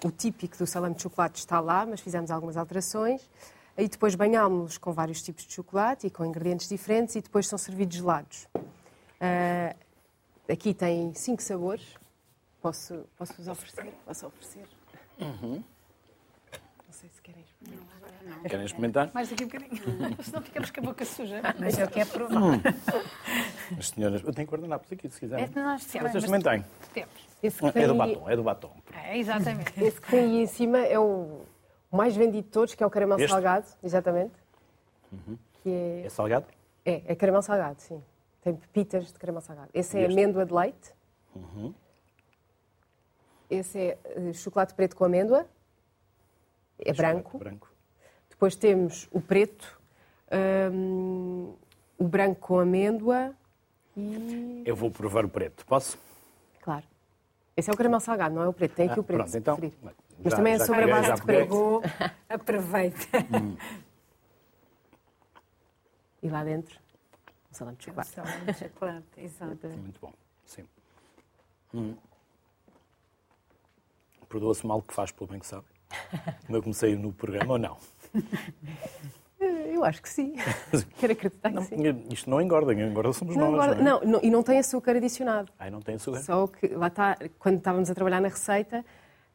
o típico do salame de chocolate está lá, mas fizemos algumas alterações, e depois banhámos com vários tipos de chocolate e com ingredientes diferentes, e depois são servidos gelados. Eh, aqui tem cinco sabores, posso, posso vos oferecer? Posso oferecer? Não sei se querem experimentar. Querem experimentar? Mais aqui um bocadinho. Senão ficamos com a boca suja. Mas eu quero provar. As senhoras, eu tenho guardanapos aqui, se quiserem. É que nós Sim, Vocês mas também têm. Temos. É tem do batom, é do batom. É, exatamente. Esse que tem aí em cima é o mais vendido de todos, que é o caramelo Este? salgado, exatamente. Que É é, salgado? é, é caramelo salgado, sim. Tem pepitas de caramelo salgado. Esse é este? amêndoa de leite. Esse é eh, chocolate preto com amêndoa. É branco. Branco. Depois temos o preto, hum, o branco com amêndoa e. Eu vou provar o preto, posso? Claro. Esse é o caramelo salgado, não é o preto. Tem aqui Ah, o preto. pronto, então. preferir. já- Mas também é sobre a base de. Pegou, aproveita. E lá dentro, um salame de chocolate. Salame de chocolate, exato. Muito bom, sim. Hum. Perdoa-se mal que faz pelo bem que sabe. Como eu comecei no programa ou não? Eu acho que sim. Quero acreditar que não sim. isto não engorda, engorda somos Não, nós. agora- não, é? não, e não tem açúcar adicionado. Ai, não tem açúcar? Só que lá está, quando estávamos a trabalhar na receita,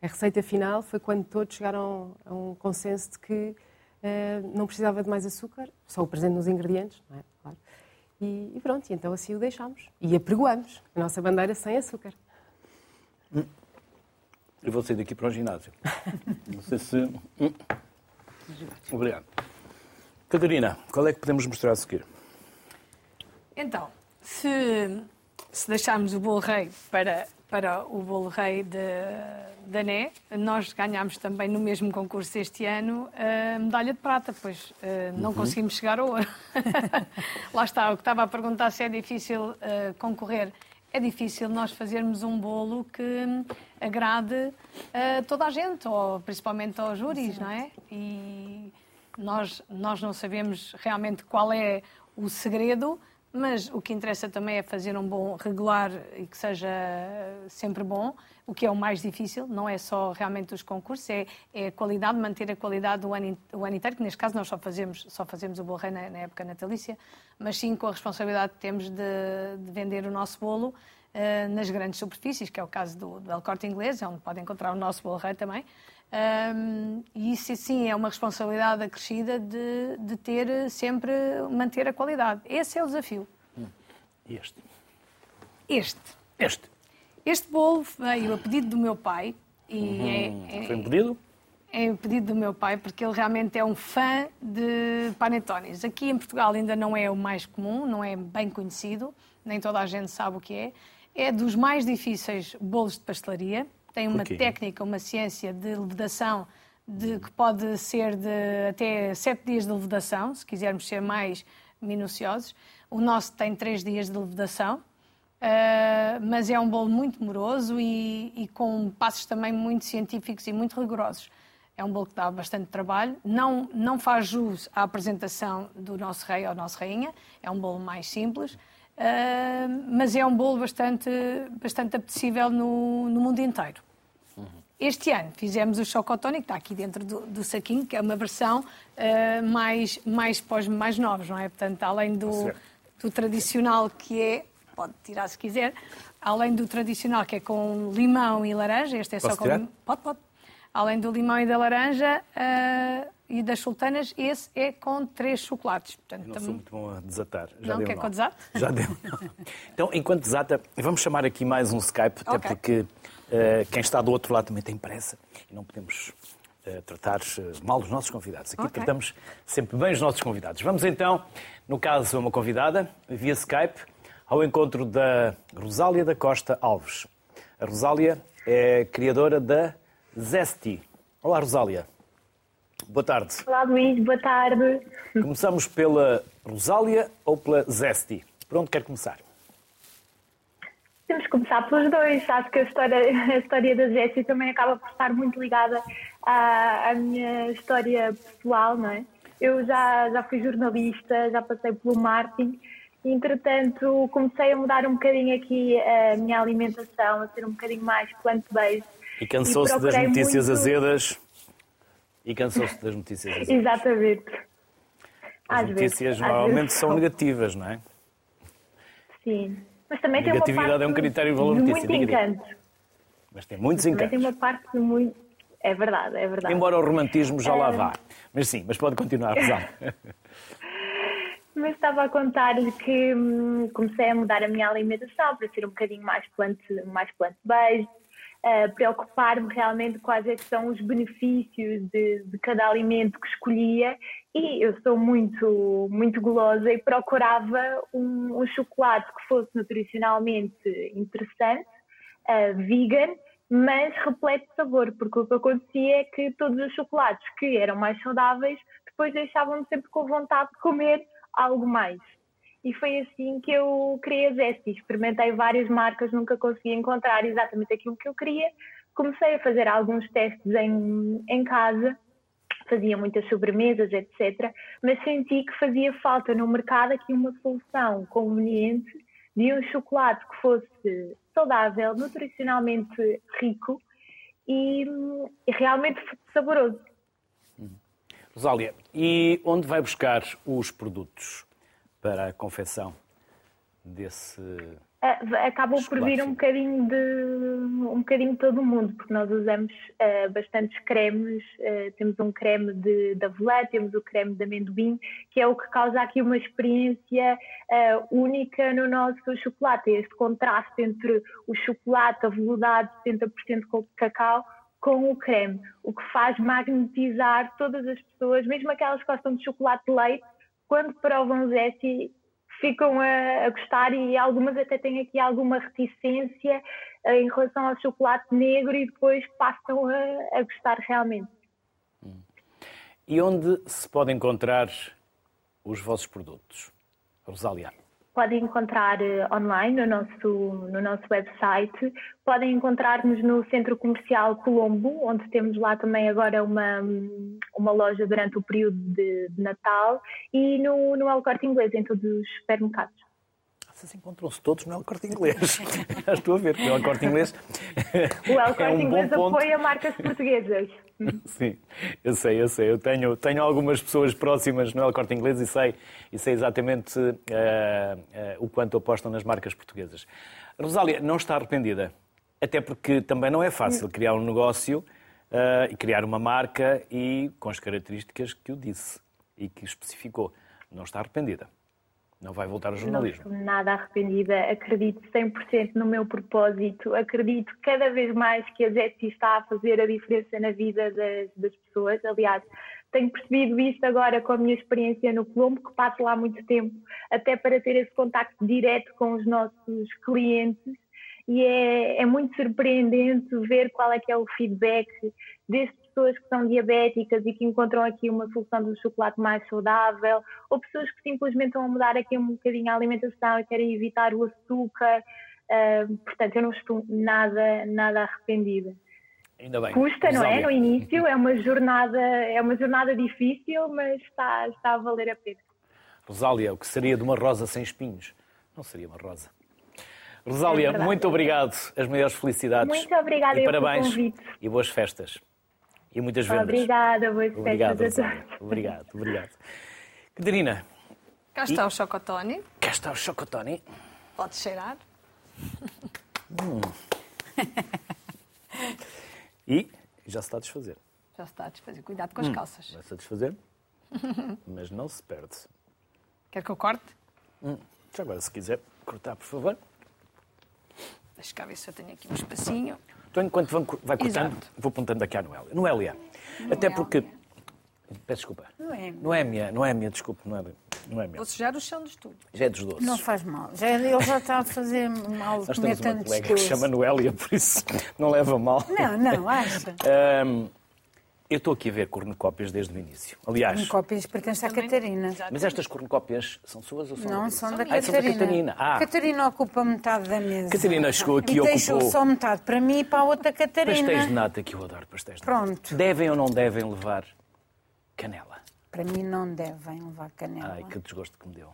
a receita final foi quando todos chegaram a um consenso de que eh, não precisava de mais açúcar, só o presente nos ingredientes, não é? Claro. E, e pronto, e então assim o deixámos. E apregoamos a nossa bandeira sem açúcar. Eu vou sair daqui para o ginásio. Não sei se. Hum. Obrigado. Catarina, qual é que podemos mostrar a seguir? Então, se, se deixarmos o bolo rei para, para o bolo rei de, da Né, nós ganhámos também no mesmo concurso este ano a medalha de prata, pois eh, não conseguimos chegar ao ouro. Lá está, o que estava a perguntar se é difícil eh, concorrer. É difícil nós fazermos um bolo que hum, agrade a toda a gente, ou principalmente aos júris, não é? E nós, nós não sabemos realmente qual é o segredo, mas o que interessa também é fazer um bom regular e que seja sempre bom, o que é o mais difícil, não é só realmente os concursos, é, é a qualidade, manter a qualidade o ano, o ano inteiro, que neste caso nós só fazemos, só fazemos o bolo rei na, na época natalícia, mas sim com a responsabilidade que temos de, de vender o nosso bolo eh, nas grandes superfícies, que é o caso do, do El Corte Inglês, é onde podem encontrar o nosso bolo rei também. Ahm, e isso sim é uma responsabilidade acrescida de, de ter sempre, manter a qualidade. Esse é o desafio. E este? Este. Este. Este bolo veio a pedido do meu pai e é, Foi um pedido? é, é pedido do meu pai porque ele realmente é um fã de panetones. Aqui em Portugal ainda não é o mais comum, não é bem conhecido, nem toda a gente sabe o que é. É dos mais difíceis bolos de pastelaria. Tem uma técnica, uma ciência de levedação de, que pode ser de até sete dias de levedação, se quisermos ser mais minuciosos. O nosso tem três dias de levedação. Uh, mas é um bolo muito moroso e, e com passos também muito científicos e muito rigorosos. É um bolo que dá bastante trabalho, não, não faz jus à apresentação do nosso rei ou nossa rainha, é um bolo mais simples, mas é um bolo bastante, bastante apetecível no, no mundo inteiro. Este ano fizemos o Chocotone, que está aqui dentro do, do saquinho, que é uma versão uh, mais, mais para os mais novos, não é? Portanto, além do, do tradicional que é, pode tirar se quiser, além do tradicional que é com limão e laranja, este é Posso só com tirar? Pode, pode. Além do limão e da laranja uh, e das sultanas, esse é com três chocolates. Portanto, Não tam- sou muito bom a desatar. Já Não, deu quer que eu desate? Já deu. Então, enquanto desata, vamos chamar aqui mais um Skype, até Ok. porque eh, quem está do outro lado também tem pressa e não podemos eh, tratar mal os nossos convidados. Aqui Ok. tratamos sempre bem os nossos convidados. Vamos então, no caso, uma convidada, via Skype, ao encontro da Rosália da Costa Alves. A Rosália é criadora da Zesty. Olá, Rosália. Boa tarde. Olá Luís, boa tarde. Começamos pela Rosália ou pela Zesty? Por onde quer começar? Temos que começar pelos dois. Acho que a história, a história da Jessie também acaba por estar muito ligada à, à minha história pessoal, não é? Eu já, já fui jornalista, já passei pelo marketing entretanto, comecei a mudar um bocadinho aqui a minha alimentação, a ser um bocadinho mais plant-based. E cansou-se das notícias muito- azedas. E cansou-se das notícias azedas. Exatamente. As Às notícias vezes, às normalmente são negativas, não é? Sim. Mas também tem uma Negatividade parte é um critério de valor de notícia, muito encanto. Mas tem muitos Também tem encantos. uma parte de muito... É verdade, é verdade. Embora o romantismo já lá É. vá. Mas sim, mas pode continuar, Rosália. Mas estava a contar-lhe que hum, comecei a mudar a minha alimentação para ser um bocadinho mais plant, mais plant-based, preocupar-me realmente quais é que são os benefícios de, de cada alimento que escolhia e eu sou muito, muito gulosa e procurava um, um chocolate que fosse nutricionalmente interessante, eh, vegan, mas repleto de sabor, porque o que acontecia é que todos os chocolates que eram mais saudáveis depois deixavam-me sempre com vontade de comer algo mais. E foi assim que eu criei a Zesty. Experimentei várias marcas, nunca consegui encontrar exatamente aquilo que eu queria. Comecei a fazer alguns testes em, em casa, fazia muitas sobremesas, etc. Mas senti que fazia falta no mercado aqui uma solução conveniente de um chocolate que fosse saudável, nutricionalmente rico e, e realmente saboroso. Rosália, e onde vai buscar os produtos para a confecção desse. Ah, acabam por vir um bocadinho de um bocadinho de todo o mundo, porque nós usamos ah, bastantes cremes, ah, temos um creme de, de avelã, temos o creme de amendoim, que é o que causa aqui uma experiência ah, única no nosso chocolate, este contraste entre o chocolate aveludado 70% com cacau com o creme, o que faz magnetizar todas as pessoas, mesmo aquelas que gostam de chocolate de leite, quando provam o Zesty ficam a, a gostar e algumas até têm aqui alguma reticência eh, em relação ao chocolate negro e depois passam a, a gostar realmente. E onde se pode encontrar os vossos produtos? Rosália. Podem encontrar eh, online no nosso, no nosso website, podem encontrar-nos no Centro Comercial Colombo, onde temos lá também agora uma, uma loja durante o período de, de Natal, e no, no El Corte Inglês, em todos os supermercados. Vocês encontram-se todos no El Corte Inglês. Já estou a ver que o El Corte Inglês O El Corte é um bom Inglês ponto. apoia marcas portuguesas. Sim, eu sei, eu sei. Eu tenho, tenho algumas pessoas próximas no El Corte Inglês e sei, e sei exatamente eh, eh, o quanto apostam nas marcas portuguesas. Rosália, não está arrependida? Até porque também não é fácil criar um negócio eh, e criar uma marca e com as características que eu disse e que especificou. Não está arrependida? Não vai voltar ao Não jornalismo? estou nada arrependida, acredito 100% no meu propósito, acredito cada vez mais que a Zetsi está a fazer a diferença na vida das, das pessoas. Aliás, tenho percebido isso agora com a minha experiência no Colombo, que passo lá muito tempo, até para ter esse contacto direto com os nossos clientes. E é, é muito surpreendente ver qual é que é o feedback desde pessoas que são diabéticas e que encontram aqui uma solução um chocolate mais saudável, ou pessoas que simplesmente vão mudar aqui um bocadinho a alimentação e querem evitar o açúcar. Uh, portanto, eu não estou nada, nada arrependida. Ainda bem. Custa, não é? No início é uma jornada, é uma jornada difícil, mas está, está a valer a pena. Rosália, o que seria de uma rosa sem espinhos? Não seria uma rosa. Rosália, É muito obrigado. As maiores felicidades. Muito obrigada e eu pelo parabéns. convite. E boas festas. E muitas vendas. Obrigada, boas Obrigado, festas a todos. Obrigado, obrigado. Catarina, Cá está o chocotone. cá está o chocotone. Pode cheirar. E já se está a desfazer. Já está a desfazer. Cuidado com as calças. Vai-se a desfazer, mas não se perde. Quer que eu corte? Já agora, se quiser cortar, por favor. Deixa cá ver se eu tenho aqui um espacinho. Então, enquanto vai cortando, Exato. vou apontando aqui à Noélia. Noélia, até porque... Peço desculpa. Noémia. Noémia, Noémia, desculpe, Noémia. Noémia. Vou sujar o chão do estúdio. Já é dos doces. Não faz mal. Já, ele já está a fazer mal Nós comer temos uma tantos colega que se doces. chama Noélia, por isso não leva mal. Não, não, acha. Ahm, eu estou aqui a ver cornucópias desde o início. Aliás, Cópias pertence à Catarina. mas estas cornucópias são suas ou são Não, da são da Ah, são da Catarina. Ah, Catarina ocupa metade da mesa. Catarina chegou aqui e e deixou ocupou- só metade para mim e para a outra Catarina. pastéis de nata, que eu adoro pastéis de nata. Pronto. Devem ou não devem levar canela? Para mim não devem levar canela. Ai, que desgosto que me deu.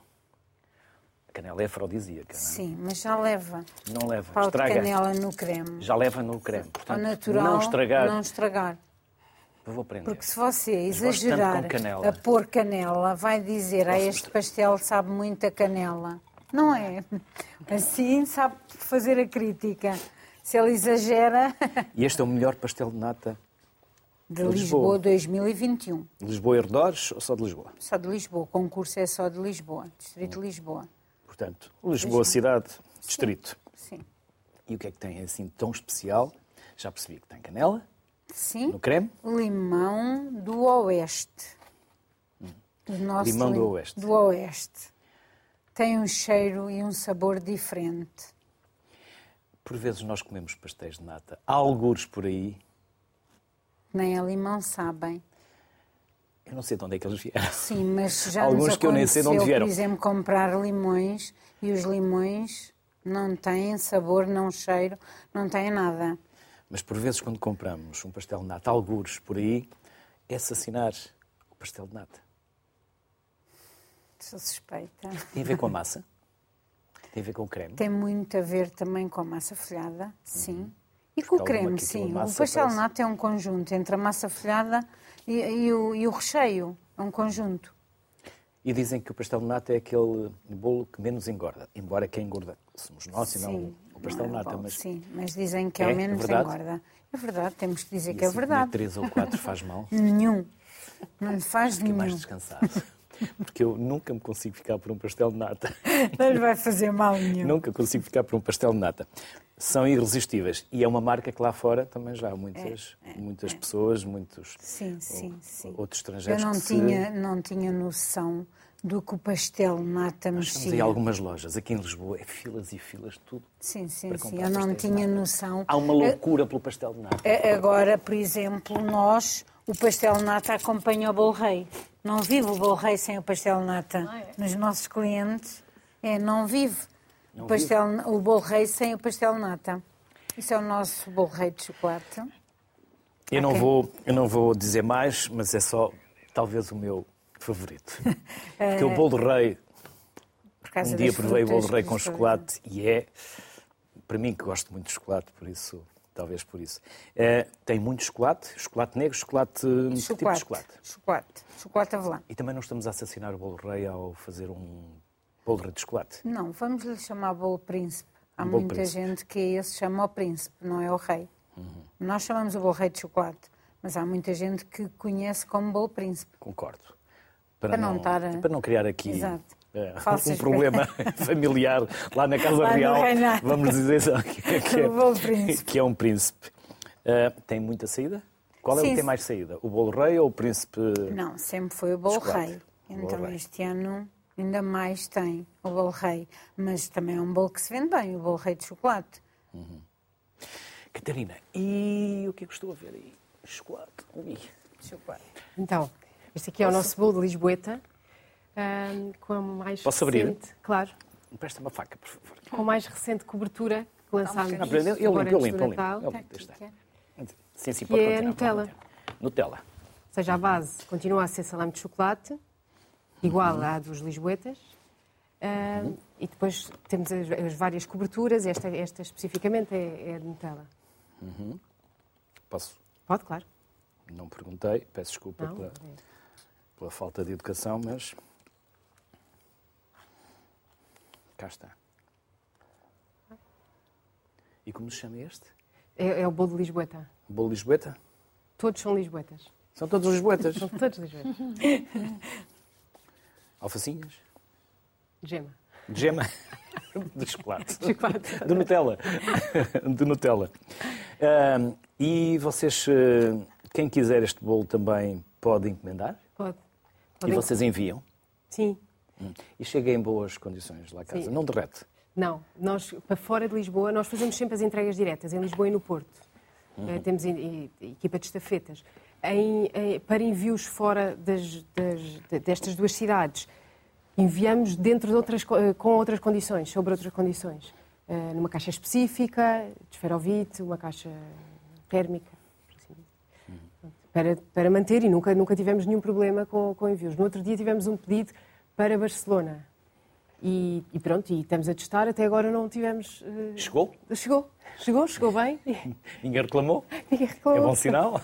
A canela é afrodisíaca, não é? Sim, mas já leva. Não leva, Pau de estraga. canela no creme. Já leva no creme. Ao Portanto, natural, não estragar. não estragar. Vou. Porque se você exagerar a pôr canela, vai dizer, ah, este pastel sabe muito a canela. Não é? Assim sabe fazer a crítica. Se ele exagera, E este é o melhor pastel de nata de Lisboa. Lisboa 2021. de Lisboa e ou só de Lisboa? Só de Lisboa. O concurso é só de Lisboa. Distrito Hum. de Lisboa. Portanto, Lisboa, cidade, distrito. Sim. E o que é que tem assim tão especial? Já percebi que tem canela Sim. no creme. Limão do Oeste. Do nosso Limão do Oeste. Do Oeste. Tem um cheiro e um sabor diferente. Por vezes nós comemos pastéis de nata. Há algures por aí. Nem a limão sabem. Eu não sei de onde é que eles vieram. Sim, mas já Alguns que eu nem sei de onde vieram. por exemplo, comprar limões e os limões não têm sabor, não cheiro, não têm nada. Mas por vezes quando compramos um pastel de nata, algures por aí, é assassinar o pastel de nata. Sou suspeita. Tem a ver com a massa? Tem a ver com o creme? Tem muito a ver também com a massa folhada, sim. E Porque com o creme, sim. O pastel parece- nato é um conjunto entre a massa folhada e, e o, e o recheio. É um conjunto. E dizem que o pastel de nata é aquele bolo que menos engorda. Embora quem engorda somos nós e não pastel não é nata. Mas Sim, mas dizem que é, É? o menos É verdade? engorda. É verdade, temos que dizer e que é assim verdade. três ou quatro faz mal. Nenhum. Não lhe faz Fiquei mais nenhum. descansado. Porque eu nunca me consigo ficar por um pastel de nata. Não lhe vai fazer mal nenhum. Nunca consigo ficar por um pastel de nata. São irresistíveis. E é uma marca que lá fora também já há muitas, muitas pessoas, muitos É, Sim, sim, sim. outros Eu estrangeiros não que se- tinha, não tinha noção do que o pastel nata Estamos em mexia. algumas lojas. Aqui em Lisboa é filas e filas, tudo. Sim, sim, para sim. comprar Eu não de tinha noção. Há uma loucura pelo pastel de nata. A- Agora, por exemplo, nós, o pastel nata acompanha o bolo rei. Não vive o bolo rei sem o pastel nata. Nos nossos clientes, é, não vive o, pastel, o bolo rei sem o pastel nata. Isso é o nosso bolo rei de chocolate. Eu não, Ok. vou, eu não vou dizer mais, mas é só talvez o meu favorito. Porque o bolo rei, Por causa um dia provei o bolo frutas rei com chocolate e é, para mim que gosto muito de chocolate, por isso, talvez por isso. É, tem muito chocolate, chocolate negro, chocolate, que tipo de Chocolate. chocolate. Chocolate. Chocolate avelã. E também não estamos a assassinar o bolo rei ao fazer um bolo rei de chocolate. Não, vamos lhe chamar bolo príncipe. Há Um bolo muita príncipe. gente que esse chama o príncipe, não é o rei. Uhum. Nós chamamos o bolo rei de chocolate, mas há muita gente que conhece como bolo príncipe. Concordo. Para não estar a- para não criar aqui Exato. Falsas um problema familiar lá na Casa Lá Real. Vamos dizer só que, que é, O bolo príncipe. que é um príncipe. Eh, tem muita saída? Qual é o Sim. que tem mais saída? O bolo rei ou o príncipe? Não, sempre foi o bolo rei. O bolo Então rei. este ano ainda mais tem o bolo rei. Mas também é um bolo que se vende bem, o bolo rei de chocolate. Catarina, e o que é que estou a ver aí? Chocolate. Ui. Chocolate. Então, este aqui é o nosso bolo de Lisboeta, ahm, com a mais Posso abrir? recente, claro, Presta uma faca, por favor. com a mais recente cobertura que lançámos Ah, eu limpo, eu agora limpo, eu limpo. Eu limpo. Eu limpo, está. Sim, sim, Que pode é continuar, pode Nutella. Nutella. Ou seja, a base continua a ser salame de chocolate, igual à dos Lisboetas. Ah, E depois temos as, as várias coberturas, esta, esta especificamente é, é de Nutella. Posso? Pode, claro. Não perguntei, peço desculpa Não, pela, é. Pela falta de educação, mas. Cá está. E como se chama este? É, é o bolo de Lisboeta. Bolo Lisboeta? Todos são lisboetas. São todos lisboetas. São todos lisboetas. Alfacinhas? Gema. De gema? De chocolate. Chocolate. De Nutella. De Nutella. E vocês, eh, quem quiser este bolo também pode encomendar? Pode. E Podem- vocês enviam? Sim. Hum. E chega em boas condições lá a casa. Sim. Não derrete. Não, nós para fora de Lisboa, nós fazemos sempre as entregas diretas, em Lisboa e no Porto. Uhum. Eh, temos equipa de estafetas. Em- para envios fora das- das- de- destas duas cidades, enviamos dentro de outras, eh, com outras condições, sobre outras condições. Eh, numa caixa específica, de esferovite, uma caixa térmica. por assim dizer. Uhum. Para, para manter, e nunca, nunca tivemos nenhum problema com, com envios. No outro dia tivemos um pedido para Barcelona. E, e pronto, e estamos a testar, até agora não tivemos. eh, Chegou? Chegou, chegou, chegou bem. Ninguém reclamou? Ninguém É reclamou. bom sinal?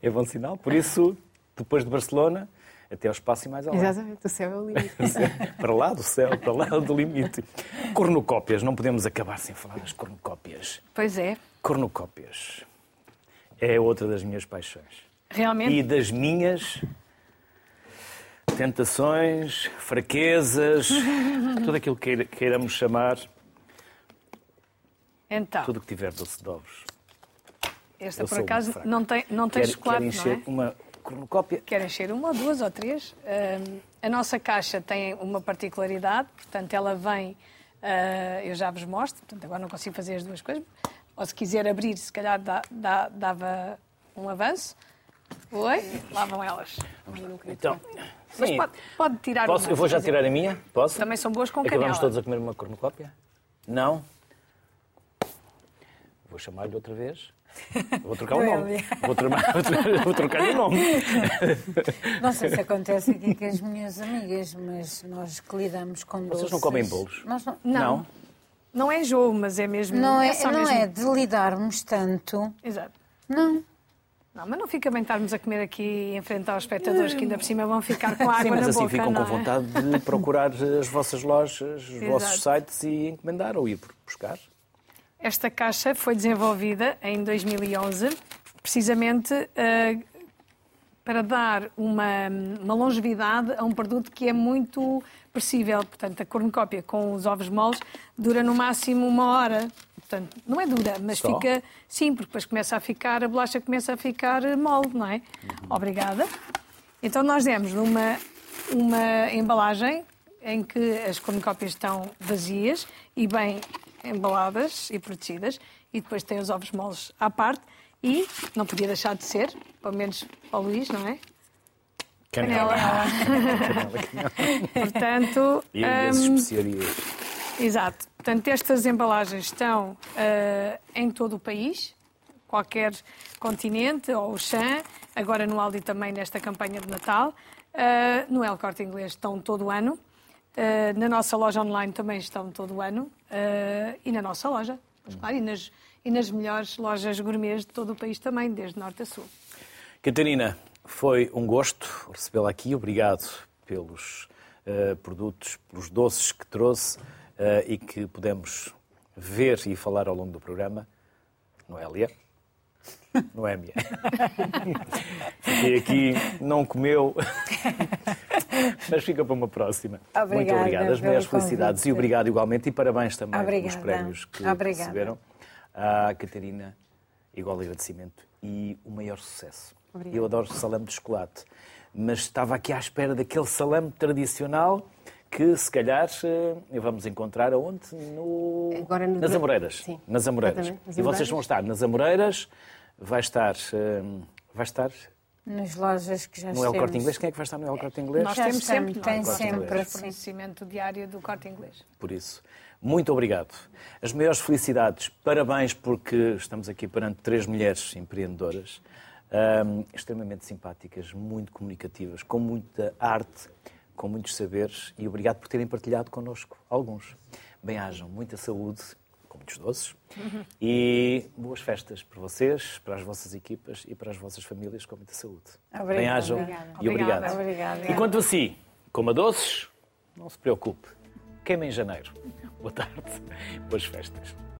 É bom sinal. Por isso, depois de Barcelona, até ao espaço e mais além. Exatamente, o céu é o limite. Para lá do céu, para lá do limite. Cornucópias, não podemos acabar sem falar das cornucópias. Pois é, Cornucópias é outra das minhas paixões. realmente. E das minhas tentações, fraquezas, tudo aquilo que queira- queiramos chamar, Então, tudo o que tiver doce de ovos. esta eu por acaso não tem, não tem Quer, chocolate, encher não é? uma cornucópia? Quer encher uma, duas ou três. Ahm, a nossa caixa tem uma particularidade, portanto, ela vem, ah, eu já vos mostro, portanto, agora não consigo fazer as duas coisas. Ou se quiser abrir, se calhar dá- dá- dava um avanço. Oi, lá vão elas. Então, Mas sim. pode, pode tirar Posso? uma. Eu vou já tirar a minha? Posso? Também são boas com Acabamos canela. todos a comer uma cornucópia? Não? Vou chamar-lhe outra vez. Vou trocar o nome. Vou, trocar- vou trocar-lhe o nome. Não sei se acontece aqui com as minhas amigas, mas nós que lidamos com doces... Vocês não comem bolos? Nós não, Não. Não é enjoo, mas é mesmo. não, é, só não mesmo- é de lidarmos tanto. Exato. Não. Não, mas não fica bem estarmos a comer aqui em frente aos espectadores que ainda por cima vão ficar com água Sim, mas na assim boca. ficam não com é? vontade de procurar as vossas lojas, os Exato. vossos sites e encomendar ou ir buscar. Esta caixa foi desenvolvida em 2011, precisamente eh, para dar uma, uma longevidade a um produto que é muito perecível. Portanto, a cornucópia com os ovos moles dura no máximo uma hora. Portanto, não é dura, mas Só? fica. Sim, porque depois começa a ficar, a bolacha começa a ficar mole, não é? Obrigada. Então, nós demos uma, uma embalagem em que as cornucópias estão vazias e bem embaladas e protegidas, e depois tem os ovos moles à parte, e não podia deixar de ser, pelo menos para o Luís, não é? Canela. Portanto, E as hum, especiarias. Exato. Portanto, estas embalagens estão eh, em todo o país, qualquer continente ou chã, agora no Aldi também nesta campanha de Natal. Eh, no El Corte Inglês estão todo o ano. Eh, na nossa loja online também estão todo o ano. E na nossa loja, pois claro, e nas, e nas melhores lojas gourmets de todo o país também, desde norte a sul. Catarina, foi um gosto recebê-la aqui. Obrigado pelos eh, produtos, pelos doces que trouxe eh, e que pudemos ver e falar ao longo do programa. Noélia. Noémia. Fiquei aqui, não comeu, mas fica para uma próxima. Muito Obrigada obrigado. As maiores felicidades e convite. obrigado igualmente e parabéns também pelos Obrigada. prémios que Obrigada. receberam. À Catarina, igual agradecimento e o maior sucesso. Obrigada. Eu adoro salame de chocolate, mas estava aqui à espera daquele salame tradicional que se calhar eh, vamos encontrar aonde? No... Agora no- Nas Amoreiras. Sim, Nas Amoreiras. E vocês vão estar nas Amoreiras, vai estar, eh, vai estar Nas lojas que já no El Corte. Inglês. Quem é que vai estar no El Corte Inglês? Nós Já temos sempre, tem sempre, fornecimento diário do corte inglês. Por isso, muito obrigado. As maiores felicidades, parabéns porque estamos aqui perante três mulheres empreendedoras, ahm, extremamente simpáticas, muito comunicativas, com muita arte, com muitos saberes e obrigado por terem partilhado connosco alguns. Bem-ajam, muita saúde, com muitos doces, e boas festas para vocês, para as vossas equipas e para as vossas famílias com muita saúde. Bem-ajam e obrigado. Obrigada. Obrigada. E quanto a si, coma doces, não se preocupe, queima em janeiro. Boa tarde, boas festas.